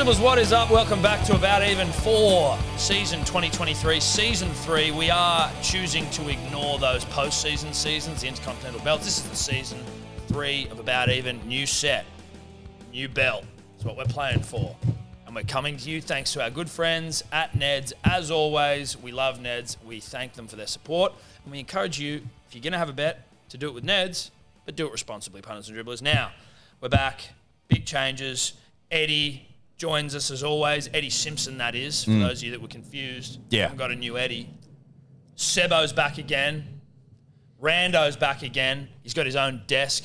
dribblers, what is up? Welcome back to About Even for season 2023, season three. We are choosing to ignore those postseason seasons, the Intercontinental belts. This is the season three of About Even. New set, new belt. That's what we're playing for. And we're coming to you thanks to our good friends at Neds. As always, we love Neds. We thank them for their support. And we encourage you, if you're going to have a bet, to do it with Neds, but do it responsibly, punters and dribblers. Now, we're back. Big changes. Eddie joins us as always. Eddie Simpson, that is, for mm. those of you that were confused. Yeah. Haven't got a new Eddie. Sebo's back again. Rando's back again. He's got his own desk.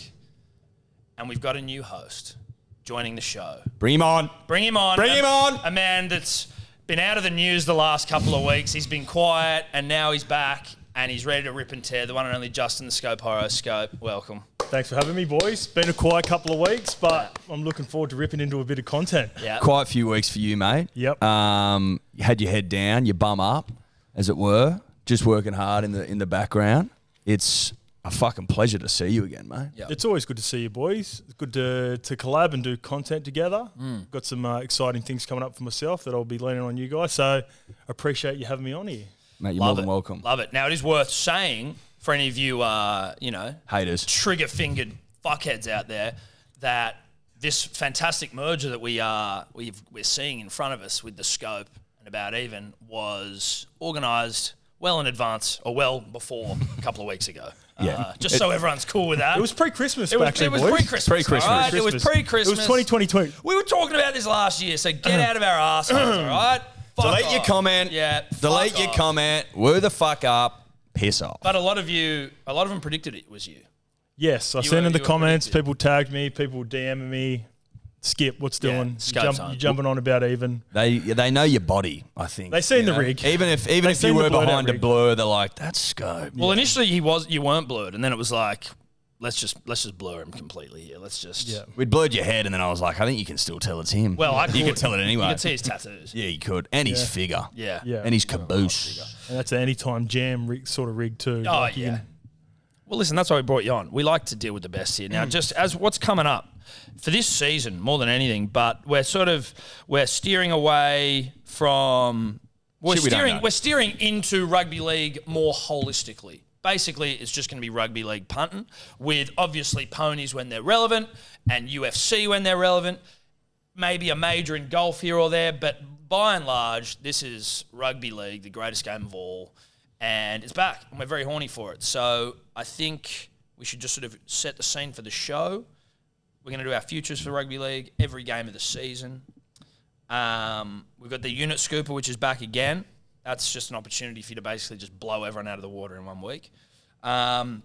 And we've got a new host joining the show. Bring him on. Bring him on. Bring A- him on. A man that's been out of the news the last couple of weeks. He's been quiet, and now he's back, and he's ready to rip and tear. The one and only Justin the Scope Horoscope. Welcome. Thanks for having me, boys. Been a quiet couple of weeks, but I'm looking forward to ripping into a bit of content. Yeah. Quite a few weeks for you, mate. Yep. Um, you had your head down, your bum up, as it were, just working hard in the in the background. It's a fucking pleasure to see you again, mate. Yeah. It's always good to see you, boys. It's good to, to collab and do content together. Mm. Got some uh, exciting things coming up for myself that I'll be leaning on you guys. So appreciate you having me on here. Mate, you're more Love than it. welcome. Love it. Now, it is worth saying for any of you, uh, you know, Haters. trigger fingered fuckheads out there that this fantastic merger that we are we've, we're seeing in front of us with the scope and about even was organised well in advance or well before a couple of weeks ago. Yeah. Uh, just so everyone's cool with that. It was pre-Christmas It was, actually, it was boys. pre-Christmas. Pre-Christmas. all right? It was Christmas. pre-Christmas. It was 2020. We were talking about this last year, so get out of our assholes, all right? Fuck Delete your comment. Yeah. Delete fuck your off. comment. Woo the fuck up. Piss off. But a lot of you, a lot of them predicted it was you. Yes, I You seen were- in the you were comments. predicted. People tagged me. People DMing me. Skip, what's Yeah, doing? You Scope's jump, on. you jumping on about even. They they know your body, I think. They seen you the rig. Even if even They if you seen the were blurred out behind a rig. blur, they're like, that's scope. Well, initially he was, you weren't blurred, and then it was like, let's just let's just blur him completely here. Let's just. Yeah. We'd blurred your head, and then I was like, I think you can still tell it's him. Well, I you could. could tell it anyway. You could see his tattoos. Yeah, you could, and his figure, Yeah. Yeah. and his caboose. And that's an anytime jam rig, sort of rig too. Oh Like, yeah. can- Well, listen, that's why we brought you on. We like to deal with the best here. Mm. Now, just as what's coming up for this season, more than anything, but we're sort of we're steering away from we're Shit we don't steering know. we're steering into rugby league more holistically. Basically, it's just going to be rugby league punting with obviously ponies when they're relevant and UFC when they're relevant. Maybe a major in golf here or there, but by and large, this is rugby league, the greatest game of all, and it's back, and we're very horny for it. So I think we should just sort of set the scene for the show. We're going to do our futures for rugby league every game of the season. Um, we've got the unit scooper, which is back again. That's just an opportunity for you to basically just blow everyone out of the water in one week. Um,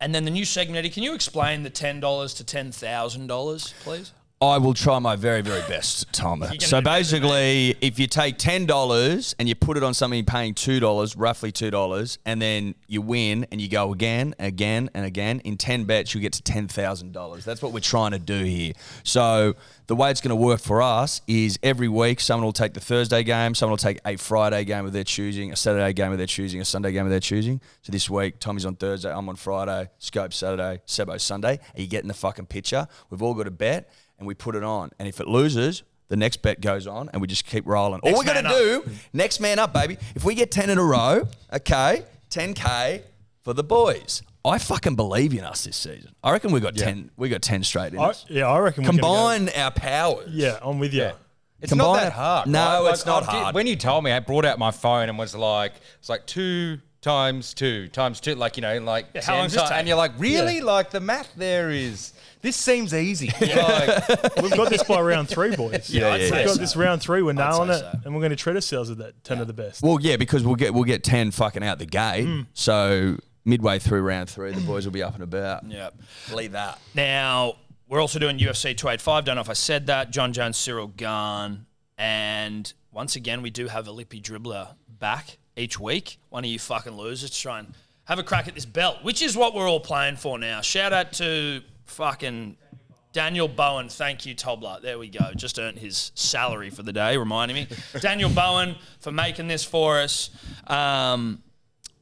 and then the new segment, Eddie, can you explain the ten dollars to ten thousand dollars, please? I will try my very, very best, Tom. So do better than basically, if you take ten dollars and you put it on something paying two dollars, roughly two dollars, and then you win and you go again, again, and again, in ten bets you get to ten thousand dollars. That's what we're trying to do here. So the way it's going to work for us is every week someone will take the Thursday game, someone will take a Friday game of their choosing, a Saturday game of their choosing, a Sunday game of their choosing. So this week, Tommy's on Thursday, I'm on Friday, Scope Saturday, Sebo Sunday. Are you getting the fucking picture? We've all got a bet and we put it on. And if it loses, the next bet goes on and we just keep rolling. all Next we got to do, next man up, baby. If we get 10 in a row, okay, 10K for the boys. I fucking believe in us this season. I reckon we got 10 we got 10 straight in I, us. yeah, I reckon. we're go- Combine our powers. Yeah, I'm with you. Yeah. It's Combine- not that hard. No, right? it's not hard. When you told me, I brought out my phone and was like, it's like two times two times two, like you know, like Yeah, how 10 long's this ti- and you're like, really? Like the math there is. This seems easy. Like, We've got this by round three, boys. Yeah, I'd yeah, We've got so. this round three. We're nailing it, so. and we're going to treat ourselves at that ten of the best. Well, yeah, because we'll get we'll get 10 fucking out the gate. Hmm. So midway through round 3, the boys will be up and about. Yep. Believe that. Now, we're also doing UFC 285. Don't know if I said that. Jon Jones, Ciryl Gane. And once again, we do have a lippy dribbler back each week. One of you fucking losers to try and have a crack at this belt, which is what we're all playing for now. Shout out to fucking Daniel Bowen. Thank you, Tobler. There we go. Just earned his salary for the day, reminding me. Daniel Bowen for making this for us. Um,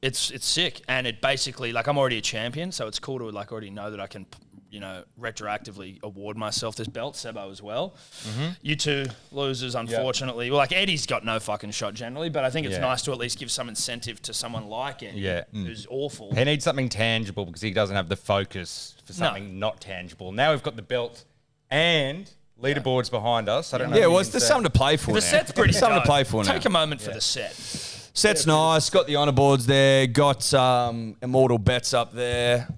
it's it's sick, and it basically like I'm already a champion, so it's cool to like already know that I can, you you know, retroactively award myself this belt, Sebo as well. Mm-hmm. You two losers, unfortunately. Well, like Eddie's got no fucking shot generally, but I think it's Yeah. nice to at least give some incentive to someone like Eddie, Yeah. who's awful. He needs something tangible because he doesn't have the focus for something not tangible. Now we've got the belt and leaderboards behind us. I don't know. Yeah, if you well, there's something to play for. the now. set's pretty something to play for now. Take a moment for the set. Set's nice. Got the honour boards there. Got um, immortal bets up there.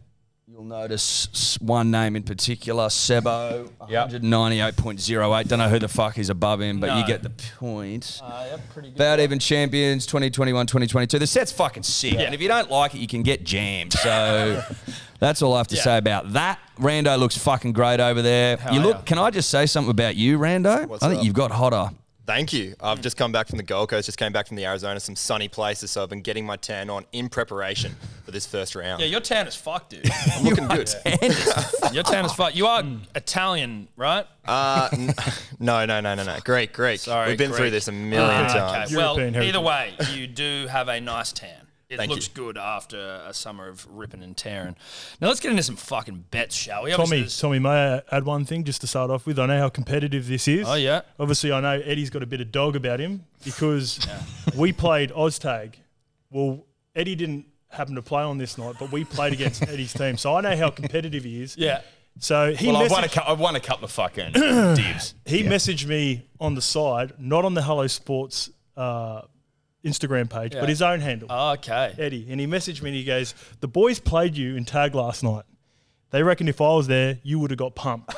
You'll notice one name in particular, Sebo, Yep. 198.08. Don't know who the fuck is above him, but you get the point. Uh, yeah, pretty good. About even champions 2021 2022. The set's fucking sick. And if you don't like it, you can get jammed. So that's all I have to Yeah. say about that. Rando looks fucking great over there. Hell you look, yeah. can I just say something about you, Rando? What's I think up? you've got hotter. Thank you. I've just come back from the Gold Coast, just came back from the Arizona, some sunny places, so I've been getting my tan on in preparation for this first round. Yeah, you're tan is fucked, dude. I'm looking good. you're tan as fuck. You are Italian, right? Uh, n- no, no, no, no, no. Greek, Greek. Sorry, We've been through this a million Ah, times. Okay. Well, European either way, you do have a nice tan. It Thank looks you. good after a summer of ripping and tearing. Now let's get into some fucking bets, shall we? Tommy, Obviously, Tommy, may I add one thing just to start off with? I know how competitive this is. Oh, yeah. Obviously, I know Eddie's got a bit of dog about him because we played OzTag. Well, Eddie didn't happen to play on this night, but we played against Eddie's team. So I know how competitive he is. Yeah. So he Well, I've won, a, messaged, cou- I've won a couple of fucking divs. he messaged me on the side, not on the Hello Sports uh, Instagram page, Yeah. but his own handle. Oh, okay. Eddie, and he messaged me and he goes, "The boys played you in tag last night. They reckon if I was there, you would have got pumped."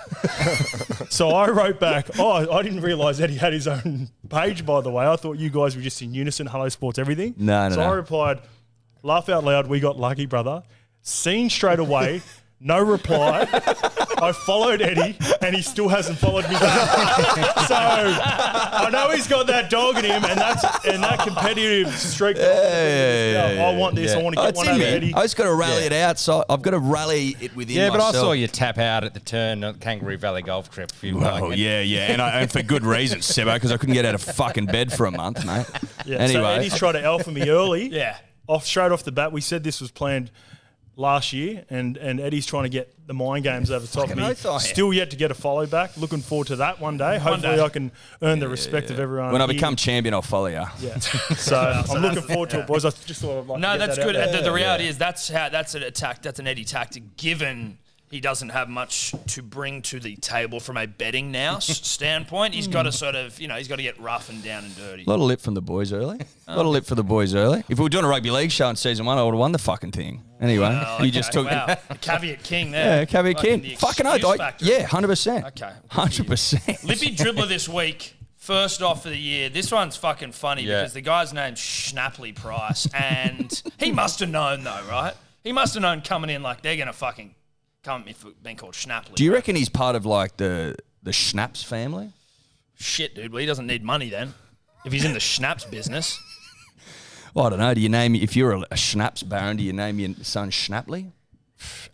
so I wrote back, "Oh, I didn't realise Eddie had his own page. By the way, I thought you guys were just in unison, Hello Sports, everything." No, no, So no. I replied, "Laugh out loud. We got lucky, brother." Seen straight away. No reply. I followed Eddie, and he still hasn't followed me back. so I know he's got that dog in him, and that's and that competitive streak. yeah, yeah, I want this. I want to Oh, get it's one in over. Eddie. I just got to rally it out. So I've got to rally it within Yeah, but I saw you tap out at the turn at Kangaroo Valley Golf Trip. A few Oh like, yeah, yeah, and, I, and for good reason, Sebo, because I couldn't get out of fucking bed for a month, mate. Yeah, so anyway, Eddie's tried to alpha me early. Yeah. Off straight off the bat, we said this was planned last year, and, and Eddie's trying to get the mind games over the top of me. oath I am. Still yet to get a follow back. Looking forward to that one day. Hopefully, day. I can earn the respect of everyone. when I here. become champion, I'll follow you. yeah. So I'm looking forward to it, boys. I just thought I'd like to No, get that's that out good. there. the, the reality is that's how that's an attack. That's an Eddie tactic. Given he doesn't have much to bring to the table from a betting now standpoint, he's got to hmm. sort of you know he's got to get rough and down and dirty. A lot of lip from the boys early. A lot of lip for the boys early. If we were doing a rugby league show in season one, I would have won the fucking thing. Anyway, Oh, you just took wow. the caveat king there. Yeah, Caviar Fucking King. Fucking oath. excuse I, factor. yeah, hundred percent. Okay. hundred percent. Lippy dribbler this week. First off of the year. This one's fucking funny Yeah. because the guy's name's Schnapley Price, and he must have known though, right? He must have known coming in like they're gonna fucking come at me for being called Schnapley. Do you reckon he's part of like the the Schnaps family? Shit, dude. Well, he doesn't need money then. If he's in the schnapps business, Well, I don't know. Do you name if you're a, a Schnaps baron? Do you name your son Schnapley?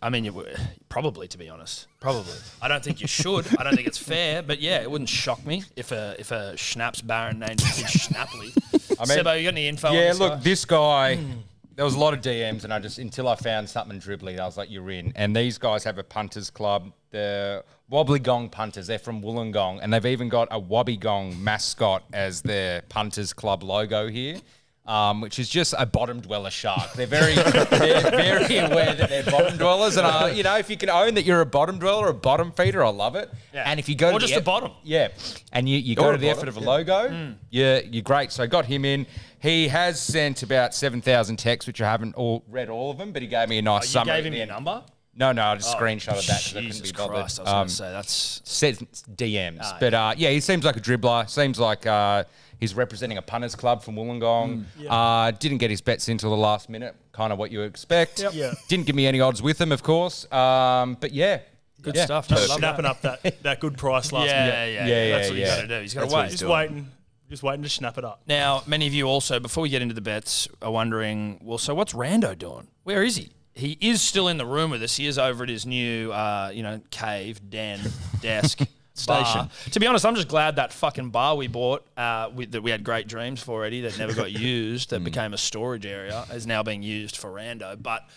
I mean, you, probably to be honest, probably. I don't think you should. I don't think it's fair, but yeah, it wouldn't shock me if a if a schnapps baron named his kid Schnapley. I mean- Sebo, you got any info? on Yeah, this look, guy? this guy. Hmm. There was a lot of DMs, and I just until I found something dribbly, I was like, "You're in." And these guys have a punters club, the Wobbly Gong Punters. They're from Wollongong, and they've even got a Wobbegong mascot as their punters club logo here. Um, which is just a bottom dweller shark. They're very, they're very aware that they're bottom dwellers, and uh, you know if you can own that you're a bottom dweller, a bottom feeder, I love it. Yeah. And if you go Or to just the a bottom. yeah, and you, you go to the bottom, effort of a yeah. logo. Yeah, you're great. So I got him in. He has sent about seven thousand texts, which I haven't all read all of them, but he gave me a nice Oh, you summary. gave him the your number. No, no, I just screenshotted that because I couldn't Jesus be bothered. Christ, I was Um, going to say that's says DMs, Ah, but uh, yeah, he seems like a dribbler. Seems like uh, he's representing a punters club from Wollongong. uh, didn't get his bets in till the last minute, kind of what you expect. Yep. Yeah. Didn't give me any odds with him, of course. Um, but yeah, good yeah. stuff. No, snapping that. up that, that good price last Yeah, minute. yeah, yeah, Yeah, That's yeah, what yeah. you got to do. He's got to wait. he's Just waiting, just waiting to snap it up. Now, many of you also, before we get into the bets, are wondering, well, so what's Rando doing? Where is he? He is still in the room with us. He is over at his new, uh, you know, cave, den, desk, Station. bar. To be honest, I'm just glad that fucking bar we bought, uh, we, that we had great dreams for Eddie, that never got used, that became a storage area, is now being used for Rando. But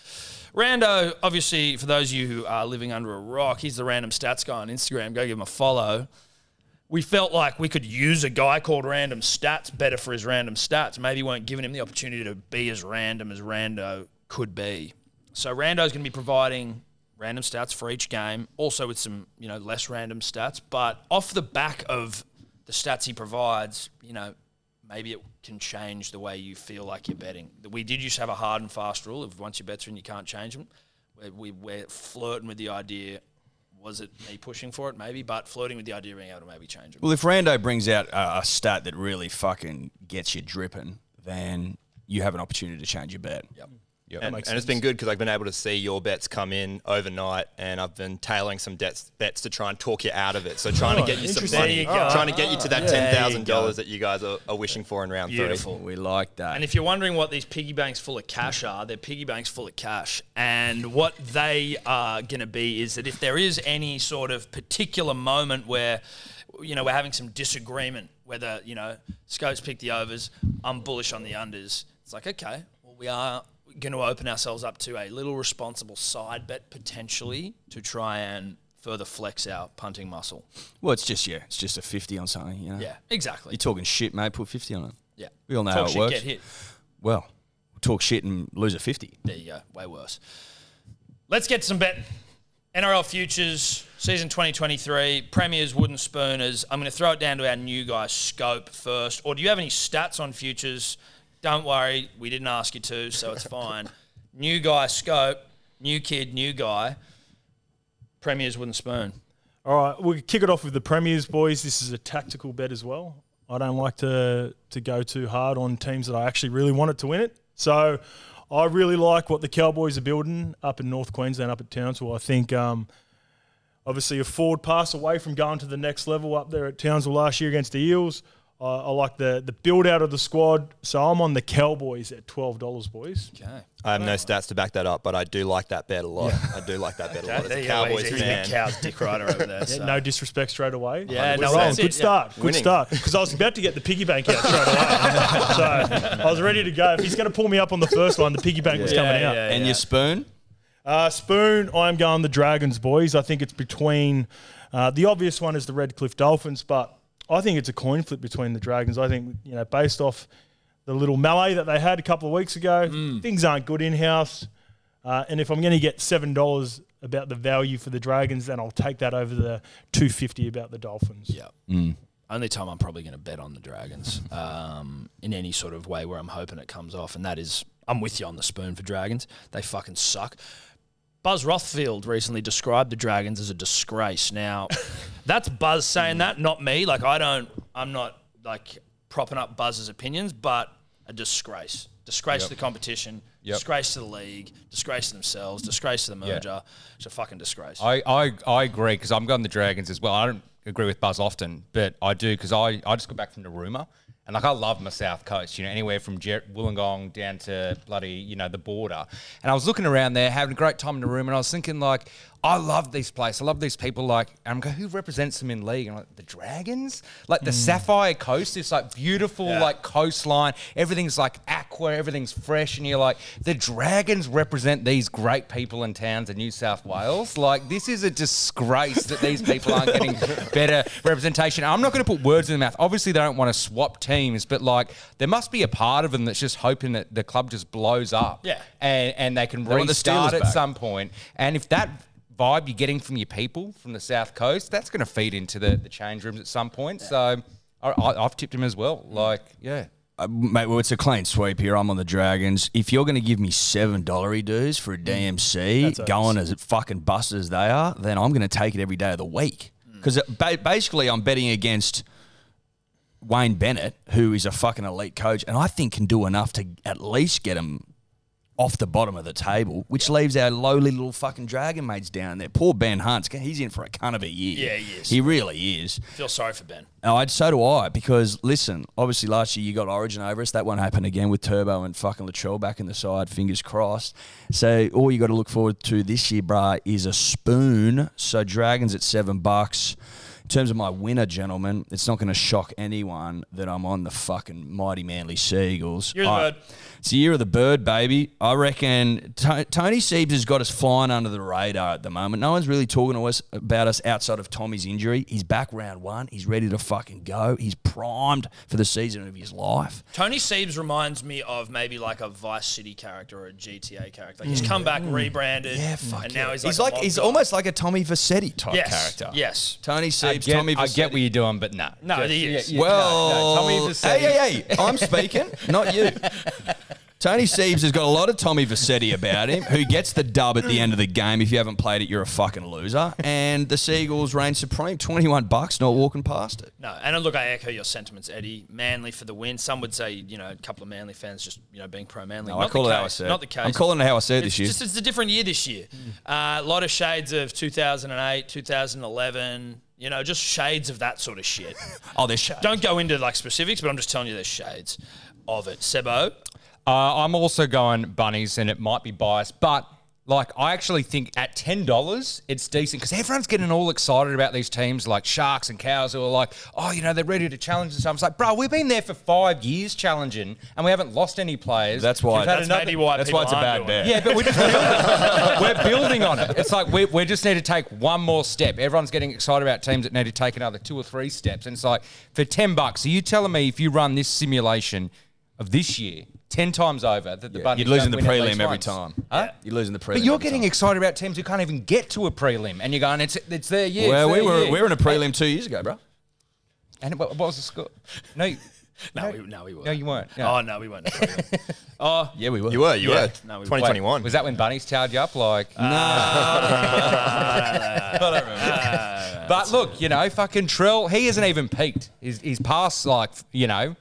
Rando, obviously, for those of you who are living under a rock, he's the random stats guy on Instagram. Go give him a follow. We felt like we could use a guy called Random Stats better for his random stats. Maybe we weren't giving him the opportunity to be as random as Rando could be. So Rando's going to be providing random stats for each game, also with some you know less random stats. But off the back of the stats he provides, you know, maybe it can change the way you feel like you're betting. We did used to have a hard and fast rule of once your bets are in, you can't change them. We're, we, we're flirting with the idea. Was it me pushing for it? Maybe, but flirting with the idea of being able to maybe change them. Well, if Rando brings out a, a stat that really fucking gets you dripping, then you have an opportunity to change your bet. Yep. And, and it's been good because I've been able to see your bets come in overnight, and I've been tailoring some debts, bets to try and talk you out of it. So trying to get you some money, There you trying to get you to that Yeah, ten there you thousand go. dollars that you guys are, are wishing for in round Beautiful. three. We like that. And if you're wondering what these piggy banks full of cash are, they're piggy banks full of cash. And what they are going to be is that if there is any sort of particular moment where, you know, we're having some disagreement, whether, you know, Scopes pick the overs, I'm bullish on the unders, it's like, okay, well, we are going to open ourselves up to a little responsible side bet potentially to try and further flex our punting muscle. well, it's just yeah, it's just a fifty on something. You know. Yeah, exactly. You're talking shit, mate. Put fifty on it. yeah. We all know Talk how it shit, works. Get hit. Well, talk shit and lose a fifty. There you go. Way worse. Let's get some betting. NRL futures season 2023 premiers wooden spooners. I'm going to throw it down to our new guy Scope first. Or do you have any stats on futures? Don't worry, we didn't ask you to, so it's fine. new guy Scope, new kid, new guy. Premiers wouldn't spoon. All right, we'll kick it off with the Premiers, boys. This is a tactical bet as well. I don't like to to go too hard on teams that I actually really wanted to win it. So I really like what the Cowboys are building up in North Queensland, up at Townsville. I think um, obviously a forward pass away from going to the next level up there at Townsville last year against the Eels. Uh, I like the the build out of the squad. So I'm on the Cowboys at twelve dollars, boys. Okay. I have no stats to back that up, but I do like that bet a lot. I do like that bet a lot. As There a you go. Cowboys He's- he's a fan, big cow's dick rider over there. Yeah, so. no disrespect straight away. Yeah, no, We're wrong. that's it, Good yeah. start. Good Winning. start. Because I was about to get the piggy bank out straight away. so I was ready to go. If he's going to pull me up on the first one, the piggy bank was Yeah, coming out. yeah, and your spoon. Uh, Spoon, I'm going the Dragons, boys. I think it's between. Uh, the obvious one is the Redcliffe Dolphins, but I think it's a coin flip between the Dragons. I think, you know, based off the little melee that they had a couple of weeks ago, Mm. things aren't good in house. Uh, and if I'm going to get $7 about the value for the Dragons, then I'll take that over the 250 about the Dolphins. Yeah. Only time I'm probably going to bet on the Dragons um, in any sort of way where I'm hoping it comes off, and that is I'm with you on the spoon for Dragons. They fucking suck. Buzz Rothfield recently described the Dragons as a disgrace. Now, that's Buzz saying mm. that, not me. Like I don't, I'm not like propping up Buzz's opinions, but a disgrace. Disgrace to the competition. Yep. Disgrace to the league. Disgrace to themselves. Disgrace to the merger. It's a fucking disgrace. I, I, I agree because I'm going the Dragons as well. I don't agree with Buzz often, but I do because I, I just got back from Narooma and like I love my South Coast, you know, anywhere from Jer- Wollongong down to bloody, you know, the border. And I was looking around there, having a great time in Narooma, and I was thinking like, I love this place. I love these people. Like, and I'm going, who represents them in league? And I'm like, the Dragons, like the hmm. Sapphire Coast, this like beautiful like coastline. Everything's like aqua, everything's fresh, and you're like, the Dragons represent these great people and towns in New South Wales. Like, this is a disgrace that these people aren't getting better representation. I'm not going to put words in their mouth. Obviously, they don't want to swap teams, but like, there must be a part of them that's just hoping that the club just blows up. Yeah. and and they can want the restart Steelers at back. some point. And if that vibe you're getting from your people from the south coast, that's going to feed into the, the change rooms at some point. So I, I, I've tipped him as well. Like, yeah. Uh, mate, well, it's a clean sweep here. I'm on the Dragons. If you're going to give me seven dollary dues for a mm. DMC, going as fucking busted as they are, then I'm going to take it every day of the week. Mm. Because uh, ba- basically, I'm betting against Wayne Bennett, who is a fucking elite coach, and I think can do enough to at least get him off the bottom of the table, which leaves our lowly little fucking dragon mates down there. Poor Ben Hunt, he's in for a cunt of a year. Yeah, he is. He really is. feel sorry for Ben. Oh, I'd, so do I, because listen, obviously last year you got Origin over us. That won't happen again with Turbo and fucking Latrell back in the side, fingers crossed. So all you got to look forward to this year, bruh, is a spoon. So Dragons at seven bucks. Terms of my winner, gentlemen, it's not going to shock anyone that I'm on the fucking mighty Manly Seagulls. You're the I- bird. It's the year of the bird, baby. I reckon To- Tony Siebes has got us flying under the radar at the moment. No one's really talking to us about us outside of Tommy's injury. He's back round one. He's ready to fucking go. He's primed for the season of his life. Tony Siebes reminds me of maybe like a Vice City character or a GTA character. Like he's come back rebranded, Mm. Yeah, fuck and now he's like he's like he's almost like a Tommy Vercetti type yes, character. Yes, Tony I Siebes, get, Tommy I Vercetti. get what you're doing, but no. No, Just- he is. yeah, yeah, Well, no, no, Tommy Vercetti. hey, hey, hey, I'm speaking, not you. Tony Siebes has got a lot of Tommy Vercetti about him, who gets the dub at the end of the game. If you haven't played it, you're a fucking loser. And the Seagulls reign supreme, 21 bucks, not walking past it. No, and look, I echo your sentiments, Eddie. Manly for the win. Some would say, you know, a couple of Manly fans just, you know, being pro Manly. No, Not I call it case. how I said. Not the case. I'm calling it how I said It's this year. just it's a different year this year. Uh, a lot of shades of 2008, 2011. You know, just shades of that sort of shit. oh, there's shades. Don't go into like specifics, but I'm just telling you there's shades of it. Sebo, Uh, I'm also going bunnies, and it might be biased, but like I actually think at ten dollars it's decent because everyone's getting all excited about these teams like Sharks and Cows who are like, oh, you know, they're ready to challenge and stuff. It's like, bro, we've been there for five years challenging, and we haven't lost any players. That's why- that's another- maybe why that's why it's a bad bet. Yeah, but we're just building. we're building on it. It's like we, we just need to take one more step. Everyone's getting excited about teams that need to take another two or three steps. And it's like for ten bucks, are you telling me if you run this simulation of this year ten times over that the Bunnies You're losing the don't win at least prelim every once? time. Huh? You're losing the prelim. But you're every getting time. excited about teams who can't even get to a prelim, and you're going, it's it's their year. it's Well, we were year. we were in a prelim two years ago, bro. And what, what was the score? No, you- No, we, no, we weren't. no, you weren't. No. Oh no, we weren't. oh, Yeah, we were. You were, you Yeah. were. No, we- 2021. Was that when Bunnies towed you up? Like, no. But look, you know, fucking Trill, he hasn't even peaked. He's, he's past, like, you know,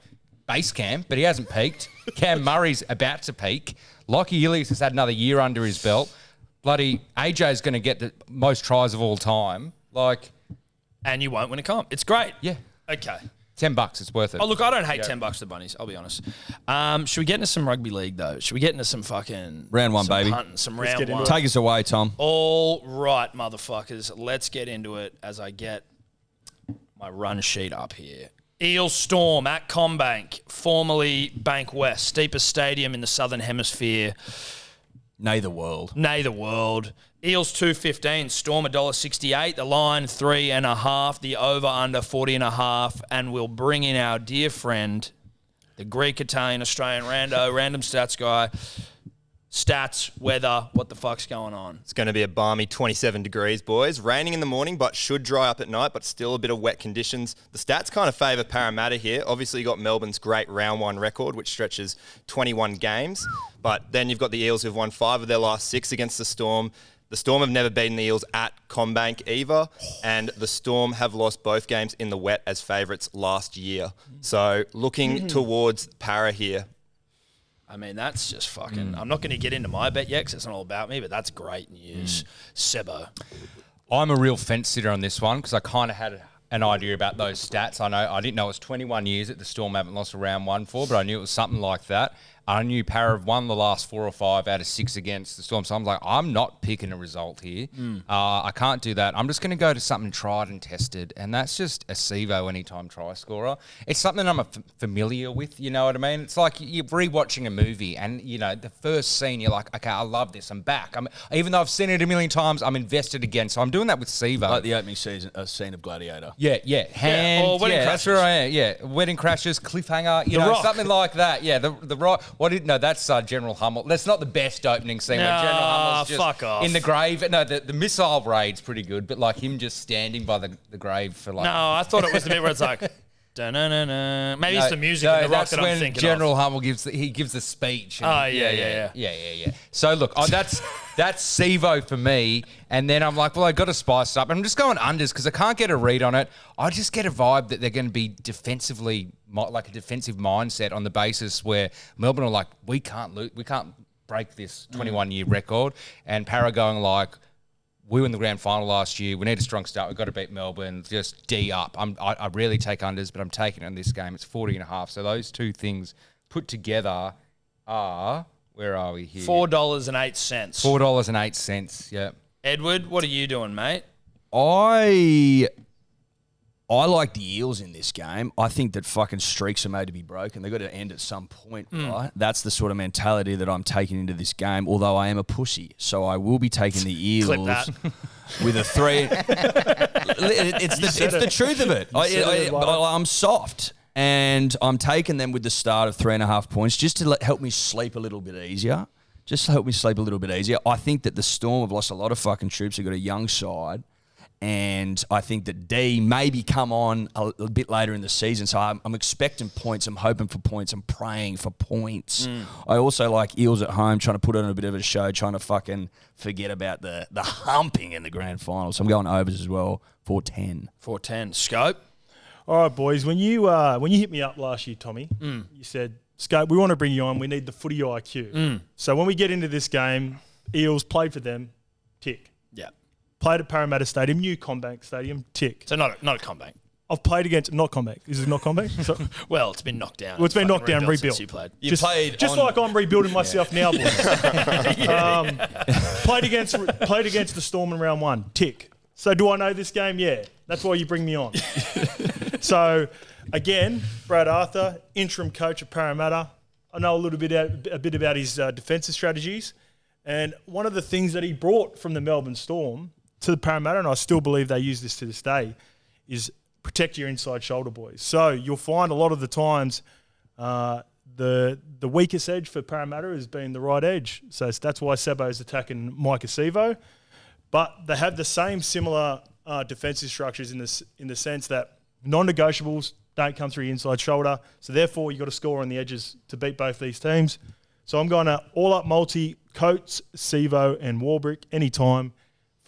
base camp, but he hasn't peaked. Cam Murray's about to peak. Lockie Ilias has had another year under his belt. Bloody AJ's going to get the most tries of all time. Like, and you won't win a comp. It's great. yeah, Okay. 10 bucks, it's worth it. Oh, look, I don't hate 10 bucks to the bunnies, I'll be honest. Um, should we get into some rugby league, though? Should we get into some fucking. Round one, some baby. Punting, some round get into one. it. Take us away, Tom. All right, motherfuckers. Let's get into it as I get my run sheet up here. Eel Storm at CommBank, formerly Bank West, steepest stadium in the Southern Hemisphere. Nay the world. Nay the world. Eels two fifteen, Storm a dollar sixty eight. The line three and a half. The over under forty and a half, and we'll bring in our dear friend, the Greek Italian Australian rando, random stats guy. Stats, weather, what the fuck's going on? It's going to be a balmy 27 degrees, boys. Raining in the morning, but should dry up at night, but still a bit of wet conditions. The stats kind of favour Parramatta here. Obviously, you've got Melbourne's great round one record, which stretches 21 games. But then you've got the Eels who've won five of their last six against the Storm. The Storm have never beaten the Eels at CommBank either, and the Storm have lost both games in the wet as favourites last year. So looking mm-hmm. towards Para here. I mean, that's just fucking. Mm. I'm not going to get into my bet yet because it's not all about me, but that's great news. Mm. Sebo. I'm a real fence sitter on this one because I kind of had an idea about those stats. I know I didn't know it was 21 years that the Storm haven't lost a round one for, but I knew it was something like that. I knew Para have won the last four or five out of six against the Storm, so I'm like, I'm not picking a result here. Uh, I can't do that. I'm just going to go to something tried and tested, and that's just a Sivo anytime try scorer. It's something I'm f- familiar with. You know what I mean? It's like you're rewatching a movie, and you know the first scene, you're like, okay, I love this. I'm back. I'm even though I've seen it a million times, I'm invested again. So I'm doing that with Sivo. Like the opening season, uh, scene of Gladiator. Yeah, yeah, hand, or Wedding yeah, that's where I am. Yeah, wedding crashes, cliffhanger, you The know, Rock. something like that. Yeah, the the rock. What did no? That's uh, General Hummel. That's not the best opening scene. where General Hummel's just fuck off. in the grave. No, the, the missile raid's pretty good, but like him just standing by the, the grave for like. No, I thought it was the bit where it's like. Da-na-na-na. Maybe it's the music no, and the rock that's that I'm when thinking General of. Hummel gives the, he gives the speech. and- Oh, yeah, yeah, yeah, yeah, yeah, yeah. So look, oh, that's that's Sivo for me, and then I'm like, well, I got to spice it up. I'm just going unders because I can't get a read on it. I just get a vibe that they're going to be defensively, mi- like a defensive mindset on the basis where Melbourne are like, we can't lose, we can't break this mm. 21 year record, and Para going like we were in the grand final last year. We need a strong start. We've got to beat Melbourne. Just D up. I'm, I, I rarely take unders, but I'm taking it in this game. It's 40 and a half. So those two things put together are, where are we here? Four dollars and eight cents. $4 and 8 cents. Yeah. Edward, what are you doing, mate? I I like the Eels in this game. I think that fucking streaks are made to be broken. They've got to end at some point, right? That's the sort of mentality that I'm taking into this game. Although I am a pussy, so I will be taking the Eels with a three. it's the, it's the truth of it. I, I, it, I, am soft, and I'm taking them with the start of three and a half points just to let, help me sleep a little bit easier. Just to help me sleep a little bit easier. I think that the Storm have lost a lot of fucking troops. They've got a young side. And I think that D maybe come on a, a bit later in the season. So I'm, I'm expecting points. I'm hoping for points. I'm praying for points. I also like Eels at home, trying to put on a bit of a show, trying to fucking forget about the, the humping in the grand final. So I'm going overs as well for 10. 410. Scope. All right, boys. When you uh, when you hit me up last year, Tommy, Mm. you said, "Scope, we want to bring you on. We need the footy IQ." Mm. So when we get into this game, Eels play for them, tick. Played at Parramatta Stadium, new CommBank Stadium, tick. So not a, not a combank. I've played against not CommBank. Is it not CommBank? So, Well, it's been knocked down. Well, it's been knocked down, rebuilt. You played. You just, played just on- like I'm rebuilding myself now, boys. um, played against played against the Storm in round one, tick. So do I know this game? Yeah, that's why you bring me on. so again, Brad Arthur, interim coach of Parramatta. I know a little bit a bit about his uh, defensive strategies, and one of the things that he brought from the Melbourne Storm to the Parramatta, and I still believe they use this to this day, is protect your inside shoulder, boys. So you'll find a lot of the times. Uh, the the weakest edge for Parramatta has been the right edge. So that's why Sebo's attacking Maika Sivo. But they have the same similar uh, defensive structures in this in the sense that non-negotiables don't come through your inside shoulder. So therefore, you've got to score on the edges to beat both these teams. So I'm going to all up multi Coates, Sivo, and Warbrick anytime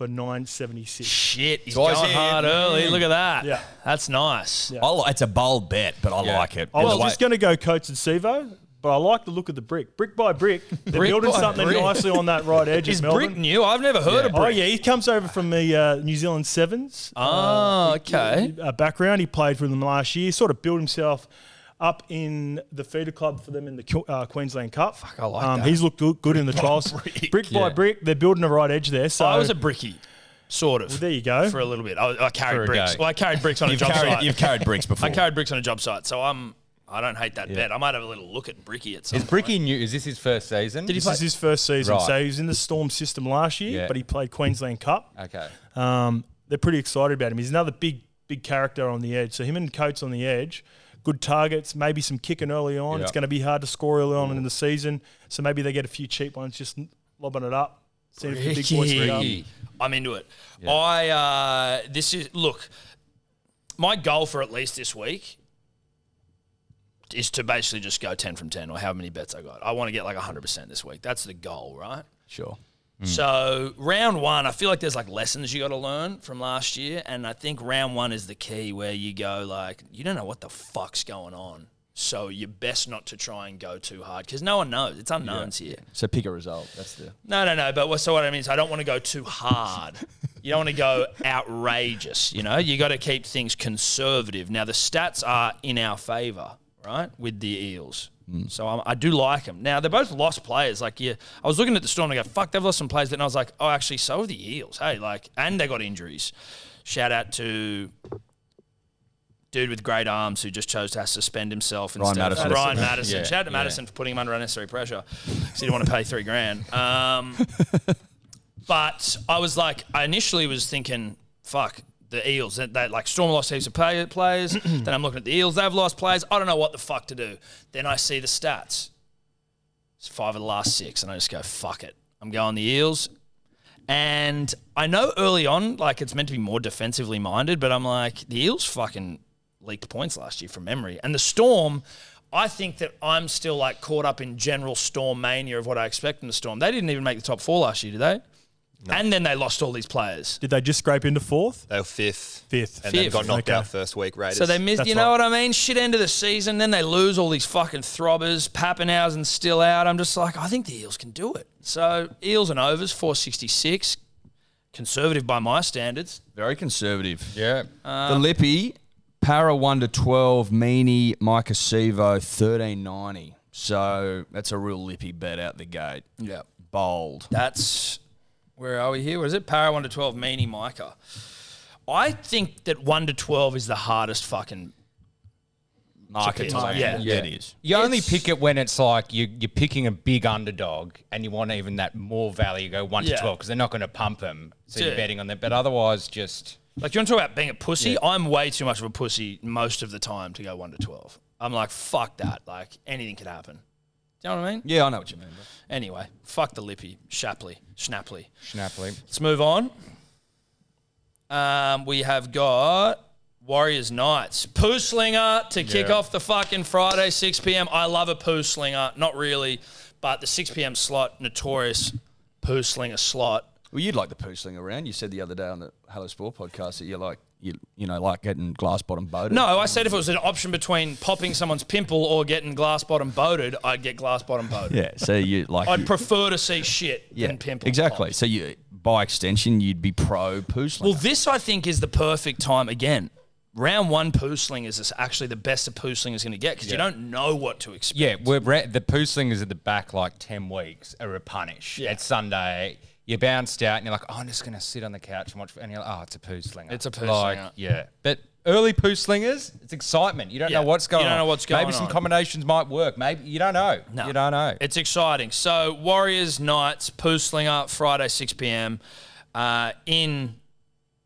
for 976. Shit, he's Guys going here. hard early. Look at that. Yeah. That's nice. Yeah. I li- it's a bold bet, but I Yeah. like it. I was By the way- just going to go Coates and Sivo, but I like the look of the brick. Brick by brick. They're Brick building by something brick. nicely on that right edge Is of Melbourne. Brick new? I've never heard of Brick. Oh yeah, he comes over from the uh, New Zealand Sevens. Oh, okay. uh, background. He played for them last year. Sort of built himself up in the feeder club for them in the uh, Queensland Cup. Fuck, I like um, that. He's looked good, good in the trials. brick. Brick by Yeah. brick, they're building a right edge there. So I was a bricky, sort of. Well, there you go. For a little bit. I, I carried bricks. Well, I carried bricks on a job carried, site. you've carried bricks before. I carried bricks on a job site, so I'm. I don't hate that bet. I might have a little look at Bricky at some Is point. Bricky new? Is this his first season? Did this is his first season. Right. So he was in the Storm system last year, Yeah. but he played Queensland Cup. Okay. Um, they're pretty excited about him. He's another big, big character on the edge. So him and Coates on the edge, good targets, maybe some kicking early on. Yeah. It's going to be hard to score early on in the season. So maybe they get a few cheap ones, just lobbing it up. Seeing if the big boys pick up. I'm into it. I uh, this is look. My goal for at least this week is to basically just go ten from ten, or how many bets I got. I want to get like hundred percent this week. That's the goal, right? Sure. Mm. So round one, I feel like there's like lessons you got to learn from last year, and I think round one is the key where you go like you don't know what the fuck's going on, so you're best not to try and go too hard because no one knows. It's unknowns here. So pick a result. That's the. No, no, no. But what, so what I mean is, I don't want to go too hard. You don't want to go outrageous. You know, you got to keep things conservative. Now the stats are in our favour, right, with the Eels. So I, I do like them. Now they're both lost players. Like, yeah, I was looking at the storm and I go, "Fuck, they've lost some players." But then I was like, "Oh, actually, so have the Eels." Hey, like, and they got injuries. Shout out to dude with great arms who just chose to suspend himself Ryan instead Matterson. of Ryan Matterson. Yeah, Shout out to yeah. Matterson for putting him under unnecessary pressure because he didn't want to pay three grand. Um, but I was like, I initially was thinking, fuck, the Eels. They, they like Storm lost heaps of play, players. then I'm looking at the Eels. They've lost players. I don't know what the fuck to do. Then I see the stats. It's five of the last six, and I just go, fuck it. I'm going the Eels. And I know early on, like it's meant to be more defensively minded, but I'm like, the Eels fucking leaked points last year from memory. And the Storm, I think that I'm still like caught up in general Storm mania of what I expect from the Storm. They didn't even make the top four last year, did they? And then they lost all these players. Did they just scrape into fourth? They were fifth. Fifth. And then Fifth. got knocked Okay. out first week. Raiders. So they missed, That's you know right. what I mean? Shit end of the season. Then they lose all these fucking throbbers. Papenhuyzen's still out. I'm just like, I think the Eels can do it. So Eels and overs, 466. Conservative by my standards. Very conservative. Yeah. Uh, the Lippy, Para 1 to 12, Meany, Maika Sivo, 1390. So that's a real Lippy bet out the gate. Yeah. Bold. That's where are we here? What is it? Para one to twelve, Meany Maika. I think that one to twelve is the hardest fucking. Market to time. yeah. yeah, it is. You only pick it when it's like you, you're picking a big underdog and you want even that more value. Go one Yeah. to twelve because they're not going to pump them, so Yeah. you're betting on them. But otherwise, just Like you want to talk about being a pussy? I'm way too much of a pussy most of the time to go one to twelve. I'm like, fuck that. Like anything could happen. Do you know what I mean? Yeah, I know what you mean. Bro. Anyway, fuck the lippy, Shapley, Schnapley. Schnapply. Let's move on. Um, we have got Warriors Knights. Poo Slinger to kick Yeah. off the fucking Friday, 6 p.m. I love a Poo Slinger. Not really, but the 6 p.m. slot, notorious Poo Slinger slot. Well, you'd like the poo sling around. You said the other day on the Hello Sport podcast that you like you you know like getting glass bottom boated. No, I said if it was an option between popping someone's pimple or getting glass bottom boated, I'd get glass bottom boated. Yeah, so you like I'd you- prefer to see shit yeah, than pimple. exactly. pops. So you by extension you'd be pro poo sling. Well, this I think is the perfect time again. Round one poo sling is actually the best a poo sling is going to get because you don't know what to expect. Yeah, we're re- the poo slingers at the back like ten weeks are a punish. Yeah. It's Sunday. You bounced out and you're like, oh, I'm just gonna sit on the couch and watch. And you're like, oh, it's a poo slinger. It's a poo like, slinger. Yeah, but early poo slingers, it's excitement. You don't Yeah, know what's going you on. don't know what's going Maybe some combinations might work. Maybe you don't know. No. You don't know. It's exciting. So Warriors Knights poo slinger Friday 6 p.m. Uh, in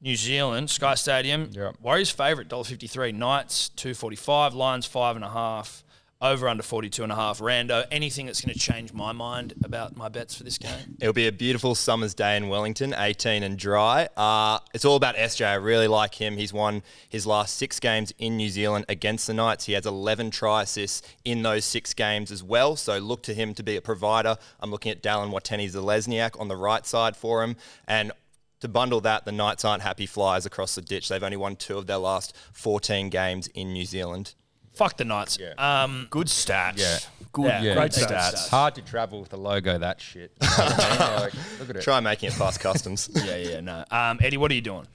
New Zealand Sky Stadium. Yep. Warriors favorite $1.53. Knights 2.45. Lions five and a half. Over under 42 and a half. Rando. Anything that's going to change my mind about my bets for this game? It'll be a beautiful summer's day in Wellington, 18 and dry. Uh, it's all about SJ. I really like him. He's won his last six games in New Zealand against the Knights. He has 11 try assists in those six games as well. So look to him to be a provider. I'm looking at Dallin Watene Zelezniak on the right side for him. And to bundle that, the Knights aren't happy flyers across the ditch. They've only won two of their last 14 games in New Zealand. Fuck the Knights. Um, good stats. Yeah. good, Yeah, good great stats. stats. Hard to travel with a logo that shit. You know I mean? Like, look at it. Try making it past customs. yeah, yeah, no. Um, Eddie, what are you doing?